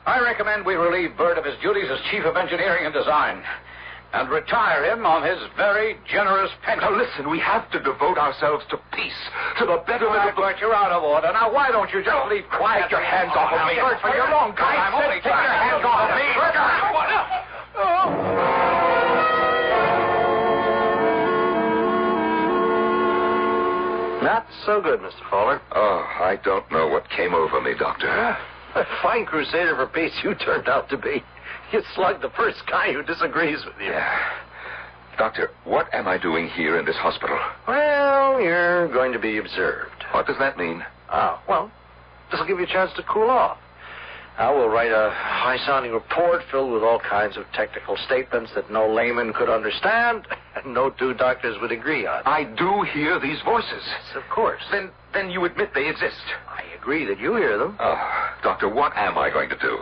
I recommend we relieve Bert of his duties as chief of engineering and design. and retire him on his very generous pension. Now listen, we have to devote ourselves to peace, to the betterment All of the... right, Bert, you're out of order. Now, why don't you just leave quiet? Take your hands off of me. Bert, for your own good, I I'm only take your hands off of me. Bert, Not so good, Mr. Fowler. Oh, I don't know what came over me, Doctor. A fine crusader for peace you turned out to be. You slugged the first guy who disagrees with you. Yeah. Doctor, what am I doing here in this hospital? Well, you're going to be observed. What does that mean? Oh, well, this will give you a chance to cool off. I will write a high sounding report filled with all kinds of technical statements that no layman could understand and no two doctors would agree on. I do hear these voices. Yes, Of course. Then, then you admit they exist. I agree that you hear them. Oh, Doctor, what am I going to do?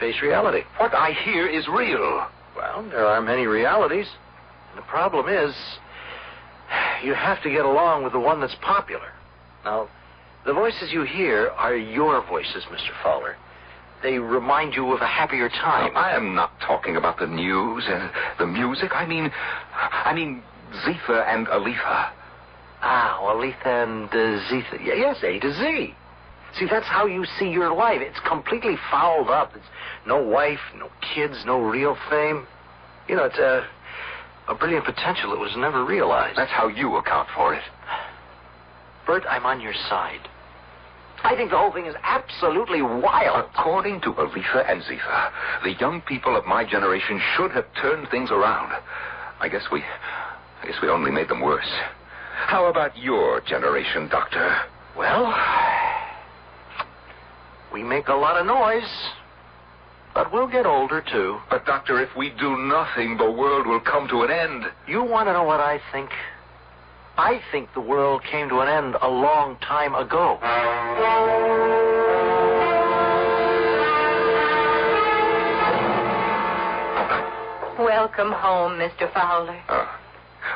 Face reality. What I hear is real. Well, there are many realities. And the problem is, you have to get along with the one that's popular. Now, the voices you hear are your voices, Mr. Fowler. They remind you of a happier time. I am not talking about the news and the music. I mean, I mean Zephyr and Aletha. Ah, Aletha and uh. Yes, A to Z. See, that's how you see your life. It's completely fouled up. It's no wife, no kids, no real fame. You know, it's a, a brilliant potential that was never realized. That's how you account for it. Bert, I'm on your side. I think the whole thing is absolutely wild. According to Aletha and Zifa, the young people of my generation should have turned things around. I guess we, I guess we only made them worse. How about your generation, Doctor? Well, we make a lot of noise, but we'll get older, too. But, Doctor, if we do nothing, the world will come to an end. You want to know what I think? I think the world came to an end a long time ago. Welcome home, Mr. Fowler. Uh,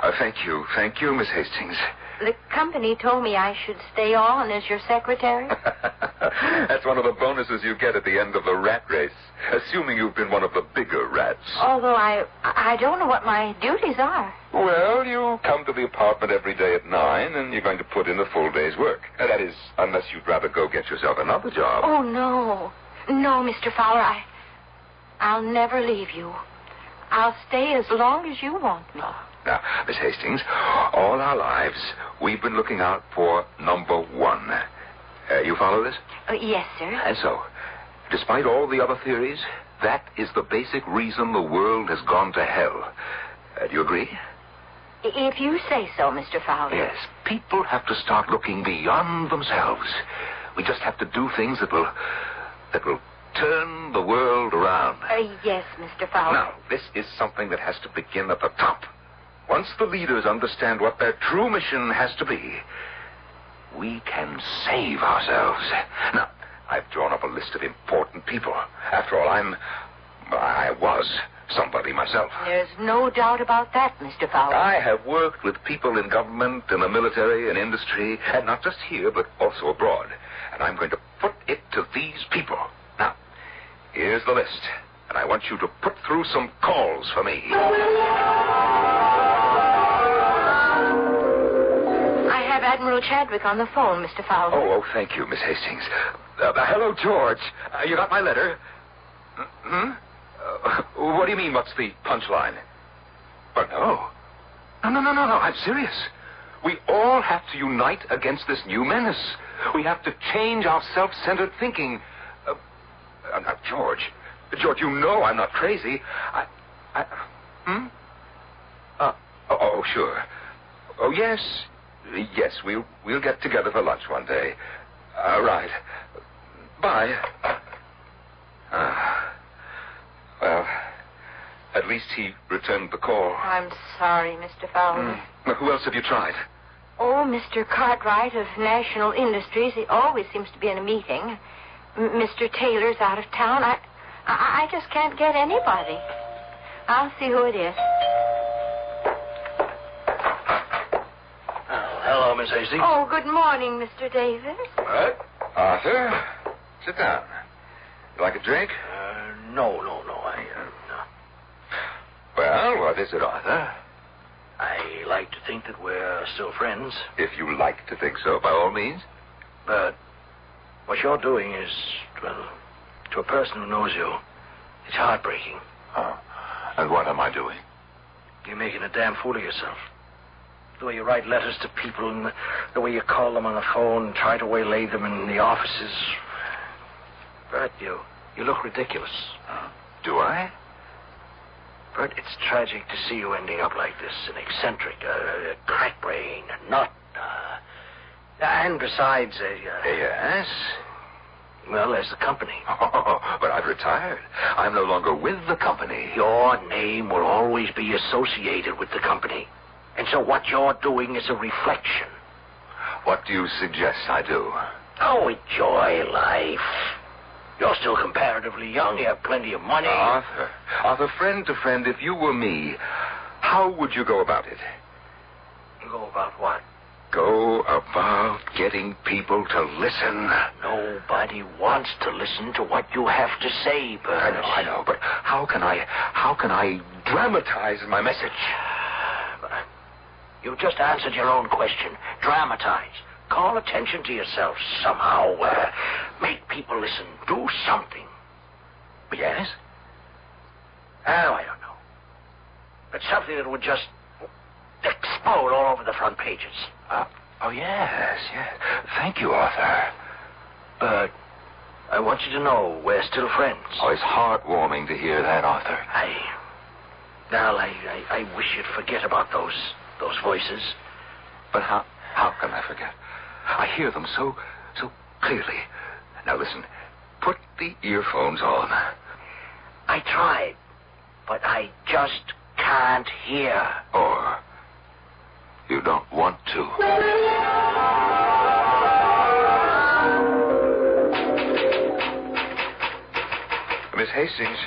uh, thank you. Thank you, Miss Hastings. The company told me I should stay on as your secretary. <laughs> That's one of the bonuses you get at the end of the rat race, assuming you've been one of the bigger rats. Although I I don't know what my duties are. Well, you come to the apartment every day at nine, and you're going to put in a full day's work. That is, unless you'd rather go get yourself another job. Oh no. No, Mr. Fowler, I I'll never leave you. I'll stay as long as you want me. Now, Miss Hastings, all our lives we've been looking out for number one. Uh, you follow this? Uh, yes, sir. And so, despite all the other theories, that is the basic reason the world has gone to hell. Uh, do you agree? If you say so, Mr. Fowler. Yes. People have to start looking beyond themselves. We just have to do things that will that will turn the world around. Uh, yes, Mr. Fowler. Now, this is something that has to begin at the top. Once the leaders understand what their true mission has to be, we can save ourselves. Now, I've drawn up a list of important people. After all, I'm. I was somebody myself. There's no doubt about that, Mr. Fowler. I have worked with people in government, in the military, in industry, and not just here, but also abroad. And I'm going to put it to these people. Now, here's the list. And I want you to put through some calls for me. Admiral Chadwick on the phone, Mr. Fowler. Oh, oh, thank you, Miss Hastings. Uh, uh, hello, George. Uh, you got my letter? Hmm? Uh, what do you mean, what's the punchline? But no. No, no, no, no, no. I'm serious. We all have to unite against this new menace. We have to change our self-centered thinking. Uh, uh, now, George. George, you know I'm not crazy. I... I hmm? Uh, oh, oh, sure. Oh, yes. Yes, we'll, we'll get together for lunch one day. All right. Bye. Ah. Well, at least he returned the call. I'm sorry, Mr. Fowler. Now, who else have you tried? Oh, Mr. Cartwright of National Industries. He always seems to be in a meeting. M- Mr. Taylor's out of town. I, I, I just can't get anybody. I'll see who it is. Miss Hastings. Oh, good morning, Mr. Davis. What? Arthur, sit down. You like a drink? Uh, no, no, no. I, uh, no. Well, what is it, Arthur? I like to think that we're still friends, If you like to think so, by all means. but what you're doing is, well, to a person who knows you, it's heartbreaking. Oh. And what am I doing? You're making a damn fool of yourself. The way you write letters to people and the, way you call them on the phone and try to waylay them in the offices. Bert, you, you look ridiculous. Do I? Bert, it's tragic to see you ending up like this, an eccentric, uh, a crack brain, a nut. Uh, and besides, a, uh, Yes? well, there's the company. <laughs> Oh, but I've retired. I'm no longer with the company. Your name will always be associated with the company. And so what you're doing is a reflection. What do you suggest I do? Oh, enjoy life. You're still comparatively young. You have plenty of money. Arthur, Arthur, friend to friend, if you were me, how would you go about it? Go about what? Go about getting people to listen. Nobody wants to listen to what you have to say, Bert. I know, I know, but how can I, how can I dramatize my message? You just answered your own question. Dramatize. Call attention to yourself somehow. Uh, make people listen. Do something. Yes? Oh, I don't know. But something that would just explode all over the front pages. Uh, oh, yes, yes. Thank you, Arthur. But I want you to know we're still friends. Oh, it's heartwarming to hear that, Arthur. I. Now, I, I, I wish you'd forget about those those voices. But how how can I forget? I hear them so so clearly. Now listen. Put the earphones on. I tried, but I just can't hear. Or you don't want to. Miss Hastings,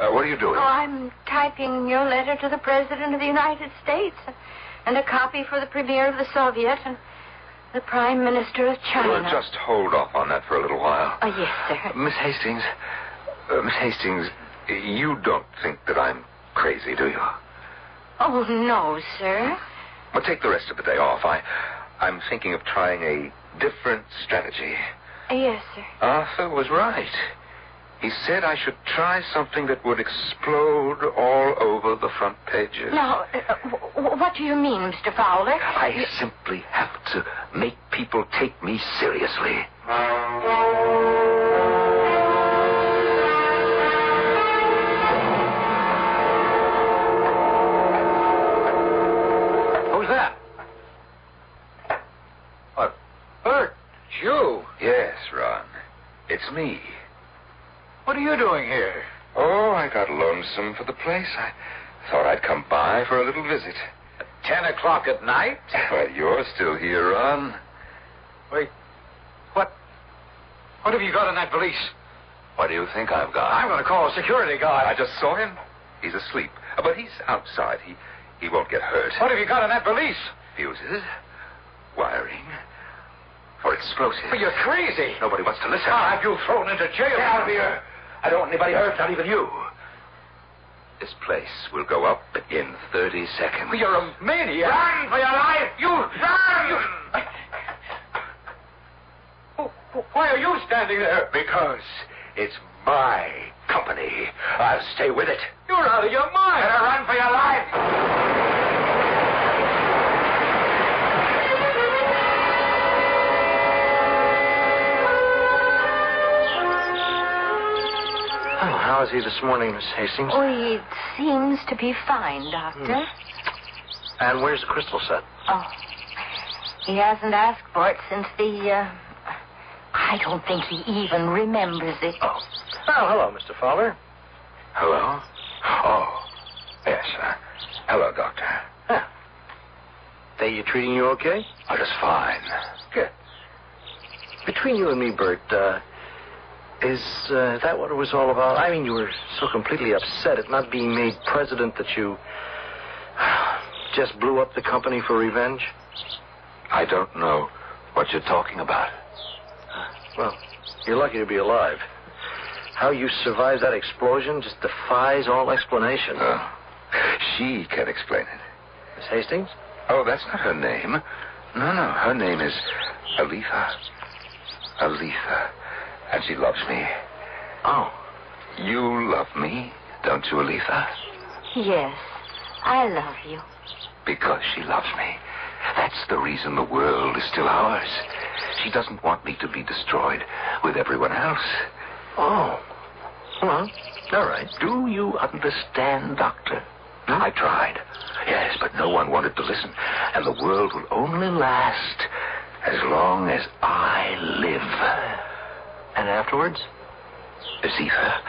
uh, what are you doing? Oh, I'm typing your letter to the President of the United States and a copy for the Premier of the Soviet and the Prime Minister of China. Well, just hold off on that for a little while. Oh, yes, sir. Miss Hastings, uh, Miss Hastings, you don't think that I'm crazy, do you? Oh, no, sir. Well, take the rest of the day off. I, I'm thinking of trying a different strategy. Yes, sir. Arthur was right. He said I should try something that would explode all over the front pages. Now, uh, w- what do you mean, Mr. Fowler? I simply have to make people take me seriously. Who's that? What? Bert, it's you. Yes, Ron. It's me. What are you doing here? Oh, I got lonesome for the place. I thought I'd come by for a little visit. At Ten o'clock at night? Well, you're still here, Ron. Wait. What? What have you got in that valise? What do you think I've got? I'm going to call a security guard. I just saw him. He's asleep. But he's outside. He he won't get hurt. What have you got in that valise? Fuses, wiring, or explosives. Well, you're crazy. Nobody wants to listen. I'll have you thrown into jail. Get out of here. I don't want anybody hurt, not even you. This place will go up in 30 seconds. You're a maniac. Run for your life! You run! You... Why are you standing there? Because it's my company. I'll stay with it. You're out of your mind. Better run for your life. How is he this morning, Miss Hastings? Oh, he seems to be fine, Doctor. And where's the crystal set? Oh, he hasn't asked for it since the, uh, I don't think he even remembers it. Oh, hello, Mr. Fowler. Hello? Oh, yes. Uh, hello, Doctor. They you treating you okay? Oh, just fine. Good. Between you and me, Bert, uh, is uh, that what it was all about? I mean, you were so completely upset at not being made president that you <sighs> just blew up the company for revenge? I don't know what you're talking about. Well, you're lucky to be alive. How you survived that explosion just defies all explanation. Oh, she can explain it. Miss Hastings? Oh, that's not her name. No, no. Her name is Aletha. Aletha. And she loves me. Oh. You love me, don't you, Aletha? Yes, I love you. Because she loves me. That's the reason the world is still ours. She doesn't want me to be destroyed with everyone else. Oh. Well, all right. Do you understand, Doctor? I tried. Yes, but no one wanted to listen. And the world will only last as long as I live. And afterwards? Zitha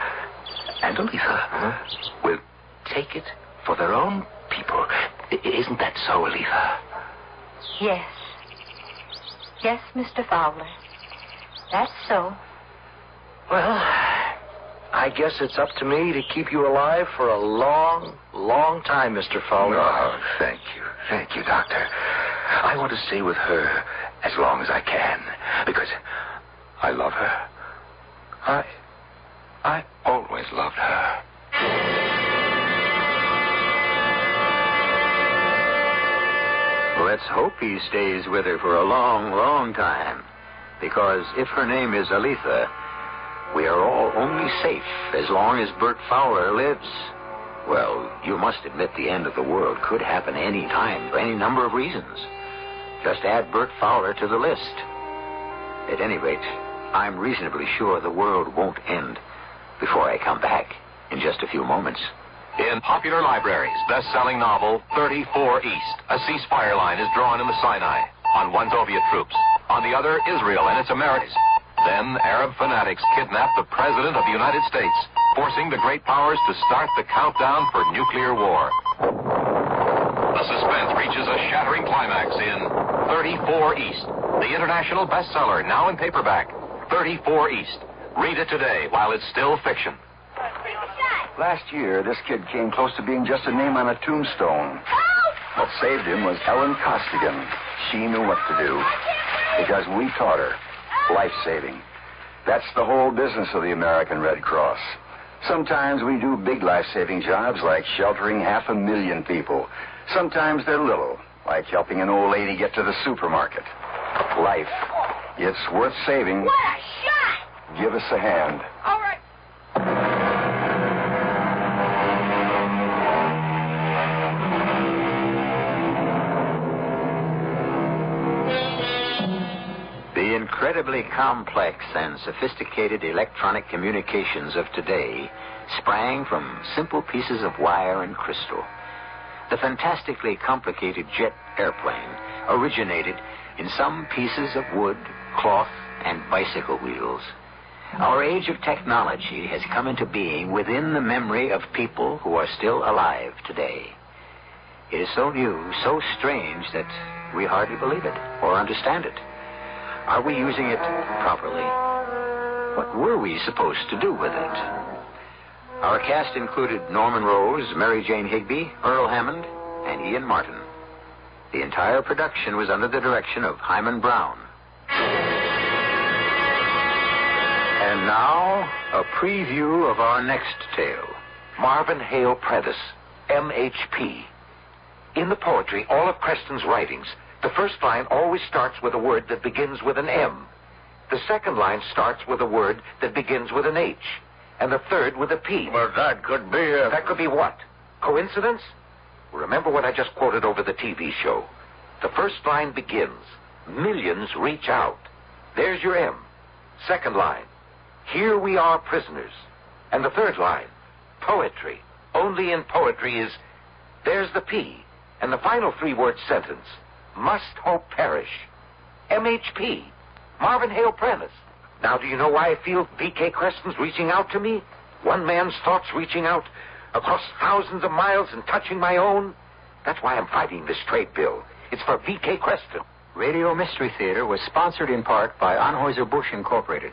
and Aletha will take it for their own people. I- isn't that so, Aletha? Yes. Yes, Mr. Fowler. That's so. Well, I guess it's up to me to keep you alive for a long, long time, Mr. Fowler. Oh, thank you. Thank you, Doctor. I want to stay with her as long as I can because I love her. I. I always loved her. Let's hope he stays with her for a long, long time. Because if her name is Aletha, we are all only safe as long as Bert Fowler lives. Well, you must admit the end of the world could happen any time for any number of reasons. Just add Bert Fowler to the list. At any rate, I'm reasonably sure the world won't end before I come back in just a few moments. In popular libraries, best-selling novel 34 East, a ceasefire line is drawn in the Sinai. On one, Soviet troops. On the other, Israel and its Americans. Then, Arab fanatics kidnap the President of the United States, forcing the great powers to start the countdown for nuclear war. The suspense reaches a shattering climax in 34 East, the international bestseller, now in paperback. 34 East. Read it today while it's still fiction. Last year, this kid came close to being just a name on a tombstone. What saved him was Ellen Costigan. She knew what to do because we taught her life saving. That's the whole business of the American Red Cross. Sometimes we do big life saving jobs like sheltering half a million people. Sometimes they're little, like helping an old lady get to the supermarket. Life. It's worth saving. What a shot! Give us a hand. All right. The incredibly complex and sophisticated electronic communications of today sprang from simple pieces of wire and crystal. The fantastically complicated jet airplane originated in some pieces of wood, cloth, and bicycle wheels. Our age of technology has come into being within the memory of people who are still alive today. It is so new, so strange that we hardly believe it or understand it. Are we using it properly? What were we supposed to do with it? Our cast included Norman Rose, Mary Jane Higby, Earl Hammond, and Ian Martin. The entire production was under the direction of Himan Brown. And now, a preview of our next tale. Marvin Hale Prentice, MHP. In the poetry, all of Creston's writings, the first line always starts with a word that begins with an M. The second line starts with a word that begins with an H. And the third with a P. Well, that could be a... That could be what? Coincidence? Remember what I just quoted over the TV show. The first line begins, millions reach out. There's your M. Second line, here we are prisoners. And the third line, poetry. Only in poetry is, there's the P. And the final three word sentence, must hope perish. MHP, Marvin Hale Prentice. Now, do you know why I feel V.K. Creston's reaching out to me? One man's thoughts reaching out across thousands of miles and touching my own? That's why I'm fighting this trade bill. It's for V.K. Creston. Radio Mystery Theater was sponsored in part by Anheuser-Busch Incorporated,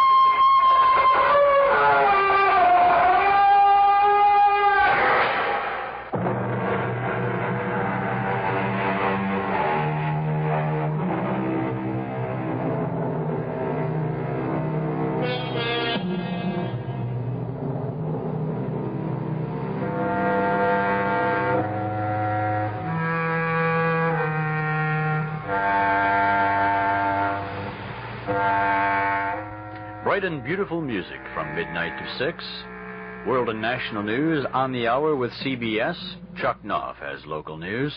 Beautiful music from midnight to 6. World and national news on the hour with CBS. Chuck Knopf has local news.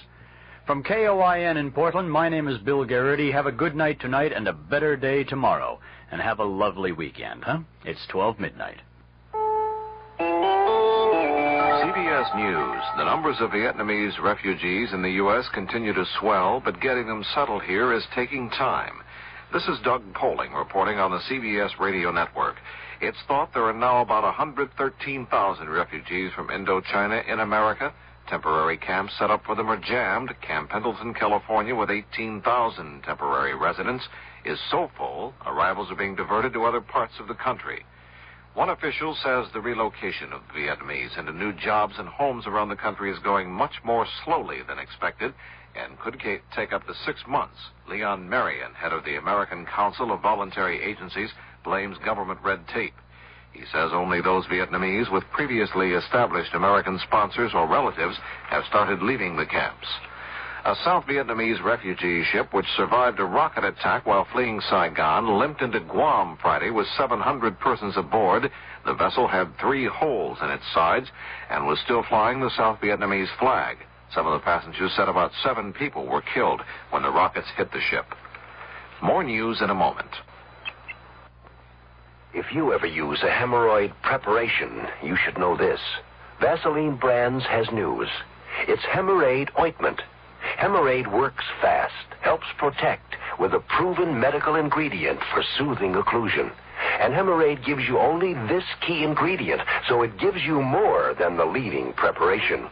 From KOIN in Portland, my name is Bill Garrity. Have a good night tonight and a better day tomorrow. And have a lovely weekend, huh? It's 12 midnight. CBS News. The numbers of Vietnamese refugees in the U.S. continue to swell, but getting them settled here is taking time. This is Doug Poling reporting on the CBS radio network. It's thought there are now about 113,000 refugees from Indochina in America. Temporary camps set up for them are jammed. Camp Pendleton, California, with 18,000 temporary residents, is so full, arrivals are being diverted to other parts of the country. One official says the relocation of Vietnamese into new jobs and homes around the country is going much more slowly than expected and could take up to six months. Leon Marion, head of the American Council of Voluntary Agencies, blames government red tape. He says only those Vietnamese with previously established American sponsors or relatives have started leaving the camps. A South Vietnamese refugee ship which survived a rocket attack while fleeing Saigon limped into Guam Friday with 700 persons aboard. The vessel had three holes in its sides and was still flying the South Vietnamese flag. Some of the passengers said about seven people were killed when the rockets hit the ship. More news in a moment. If you ever use a hemorrhoid preparation, you should know this. Vaseline Brands has news. It's Hemorrhoid Ointment. Hemorrhoid works fast, helps protect with a proven medical ingredient for soothing occlusion. And Hemorrhoid gives you only this key ingredient, so it gives you more than the leading preparation.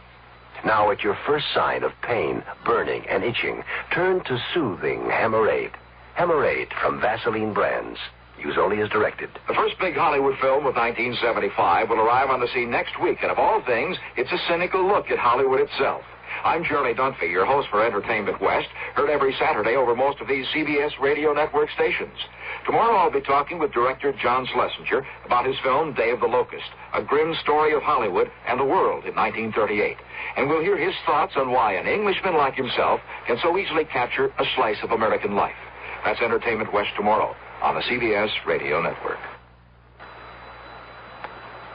Now, at your first sign of pain, burning, and itching, turn to soothing Hemorrhoid. Hemorrhoid from Vaseline Brands. Use only as directed. The first big Hollywood film of 1975 will arrive on the scene next week, and of all things, it's a cynical look at Hollywood itself. I'm Charlie Dunphy, your host for Entertainment West, heard every Saturday over most of these CBS radio network stations. Tomorrow I'll be talking with director John Schlesinger about his film Day of the Locust, a grim story of Hollywood and the world in 1938. And we'll hear his thoughts on why an Englishman like himself can so easily capture a slice of American life. That's Entertainment West tomorrow on the CBS Radio Network.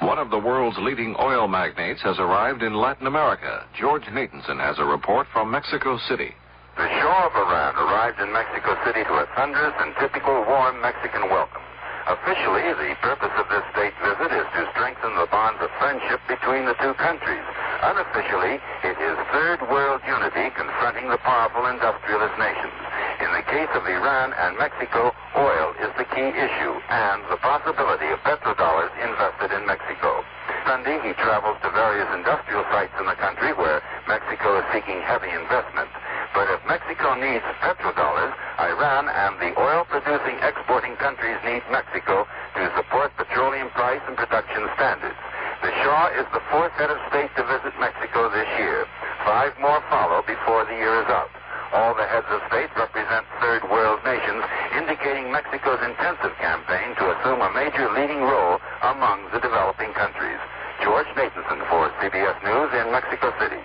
One of the world's leading oil magnates has arrived in Latin America. George Natanson has a report from Mexico City. The Shah of Iran arrived in Mexico City to a thunderous and typical warm Mexican welcome. Officially, the purpose of this state visit is to strengthen the bonds of friendship between the two countries. Unofficially, it is third world unity confronting the powerful industrialist nations. In the case of Iran and Mexico, oil is the key issue and the possibility of petrodollars invested in Mexico. Sunday, he travels to various industrial sites in the country where Mexico is seeking heavy investment. But if Mexico needs petrodollars, Iran and the oil-producing exporting countries need Mexico to support petroleum price and production standards. The Shah is the fourth head of state to visit Mexico this year. Five more follow before the year is up. All the heads of state represent third world nations, indicating Mexico's intensive campaign to assume a major leading role among the developing countries. George Natanson for CBS News in Mexico City.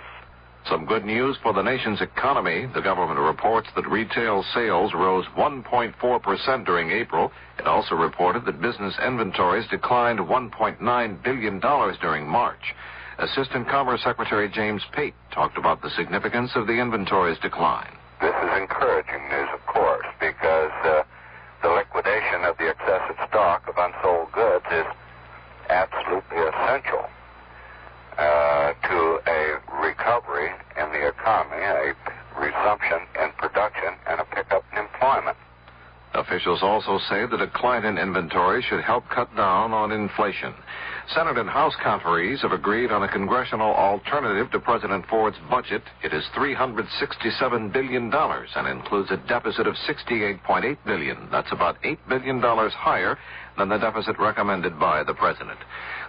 Some good news for the nation's economy. The government reports that retail sales rose 1.4% during April. It also reported that business inventories declined $1.9 billion during March. Assistant Commerce Secretary James Pate talked about the significance of the inventories decline. This is encouraging news, of course, because uh, the liquidation of the excessive stock of unsold goods is absolutely essential uh, to a recovery in the economy, a resumption in production, and a pickup in employment. Officials also say the decline in inventory should help cut down on inflation. Senate and House conferees have agreed on a congressional alternative to President Ford's budget. It is $367 billion and includes a deficit of 68.8 billion. That's about $8 billion higher than the deficit recommended by the president.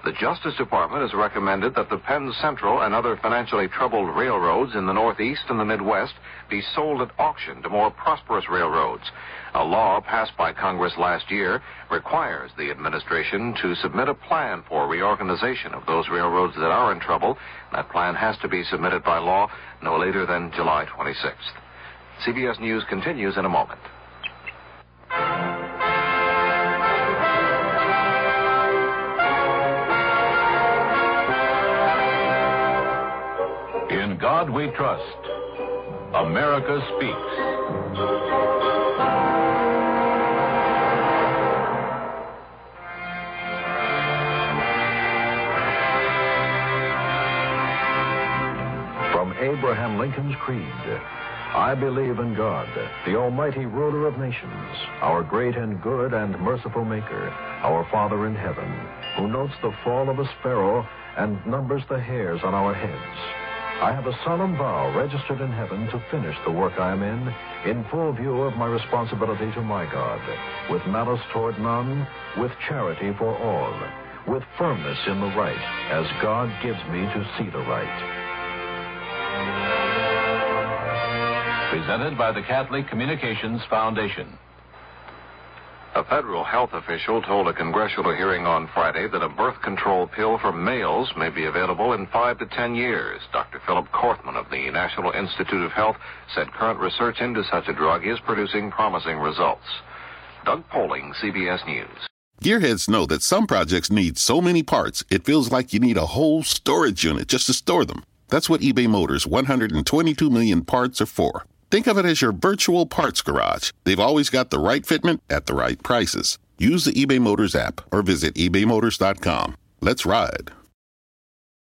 The Justice Department has recommended that the Penn Central and other financially troubled railroads in the Northeast and the Midwest be sold at auction to more prosperous railroads. A law passed by Congress last year requires the administration to submit a plan for reorganization of those railroads that are in trouble. That plan has to be submitted by law no later than July 26th. CBS News continues in a moment. In God We Trust, America Speaks. Abraham Lincoln's Creed I believe in God, the Almighty ruler of nations, our great and good and merciful Maker, our Father in heaven, who notes the fall of a sparrow and numbers the hairs on our heads. I have a solemn vow registered in heaven to finish the work I am in, in full view of my responsibility to my God, with malice toward none, with charity for all, with firmness in the right, as God gives me to see the right. Presented by the Catholic Communications Foundation. A federal health official told a congressional hearing on Friday that a birth control pill for males may be available in five to ten years. Dr. Philip Corfman of the National Institute of Health said current research into such a drug is producing promising results. Doug Poling, CBS News. Gearheads know that some projects need so many parts, it feels like you need a whole storage unit just to store them. That's what eBay Motors' 122 million parts are for. Think of it as your virtual parts garage. They've always got the right fitment at the right prices. Use the eBay Motors app or visit ebaymotors.com. Let's ride.